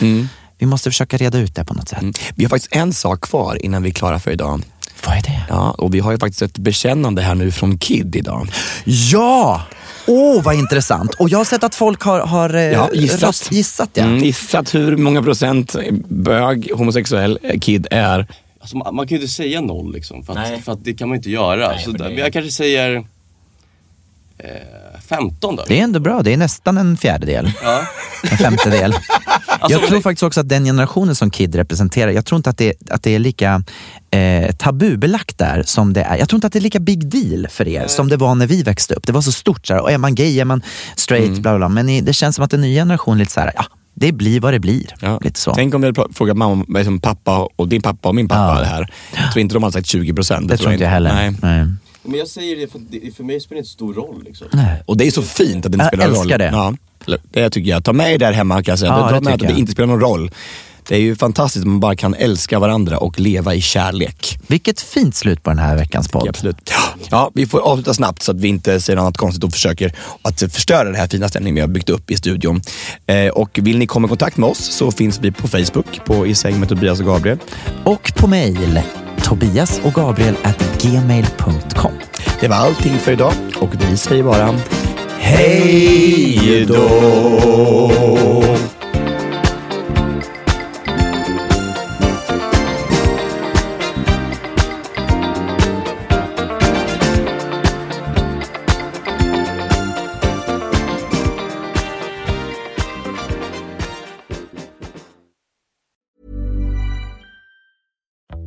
Vi måste försöka reda ut det på något sätt. Mm. Vi har faktiskt en sak kvar innan vi är klara för idag. Vad är det? Ja, och vi har ju faktiskt ett bekännande här nu från Kid idag. Ja! Åh, vad intressant. Och jag har sett att folk har, har eh, Ja, gissat. röst- gissat ja. Mm, gissat hur många procent bög, homosexuell eh, Kid är. Alltså, man, man kan ju inte säga noll liksom, för att, för att det kan man inte göra. så där, men jag kanske säger eh, 15 då. Det är ändå bra. Det är nästan en fjärdedel. Ja. En femtedel. <laughs> Alltså, jag tror faktiskt också att den generationen som Kid representerar, jag tror inte att det, att det är lika eh, tabubelagt där som det är. Jag tror inte att det är lika big deal för er som det var när vi växte upp. Det var så stort, så här, och är man gay, är man straight, Mm. bla bla bla. Men i, det känns som att en ny generation lite så här, ja, det blir vad det blir. Ja. Lite så. Tänk om vi hade frågat mamma, liksom pappa och din pappa och min pappa Ja. det här. Jag tror inte de hade sagt 20 procent. det tror inte jag heller. Nej. Nej. Men jag säger det för, för mig spelar det inte stor roll liksom. Och det är så fint att det inte Jag spelar roll. älskar det. Ja, det tycker jag. Ta med er där hemma kan jag säga. Ja, det med att det inte spelar någon roll. Det är ju fantastiskt att man bara kan älska varandra och leva i kärlek. Vilket fint slut på den här veckans podd. Absolut. Ja, vi får avsluta snabbt så att vi inte säger något konstigt och försöker att förstöra den här fina stämningen vi har byggt upp i studion. Eh, och vill ni komma i kontakt med oss så finns vi på Facebook på I säng med Tobias och Gabriel. Och på mejl Tobias och Gabriel at gmail.com. Det var allting för idag och vi säger bara hej då!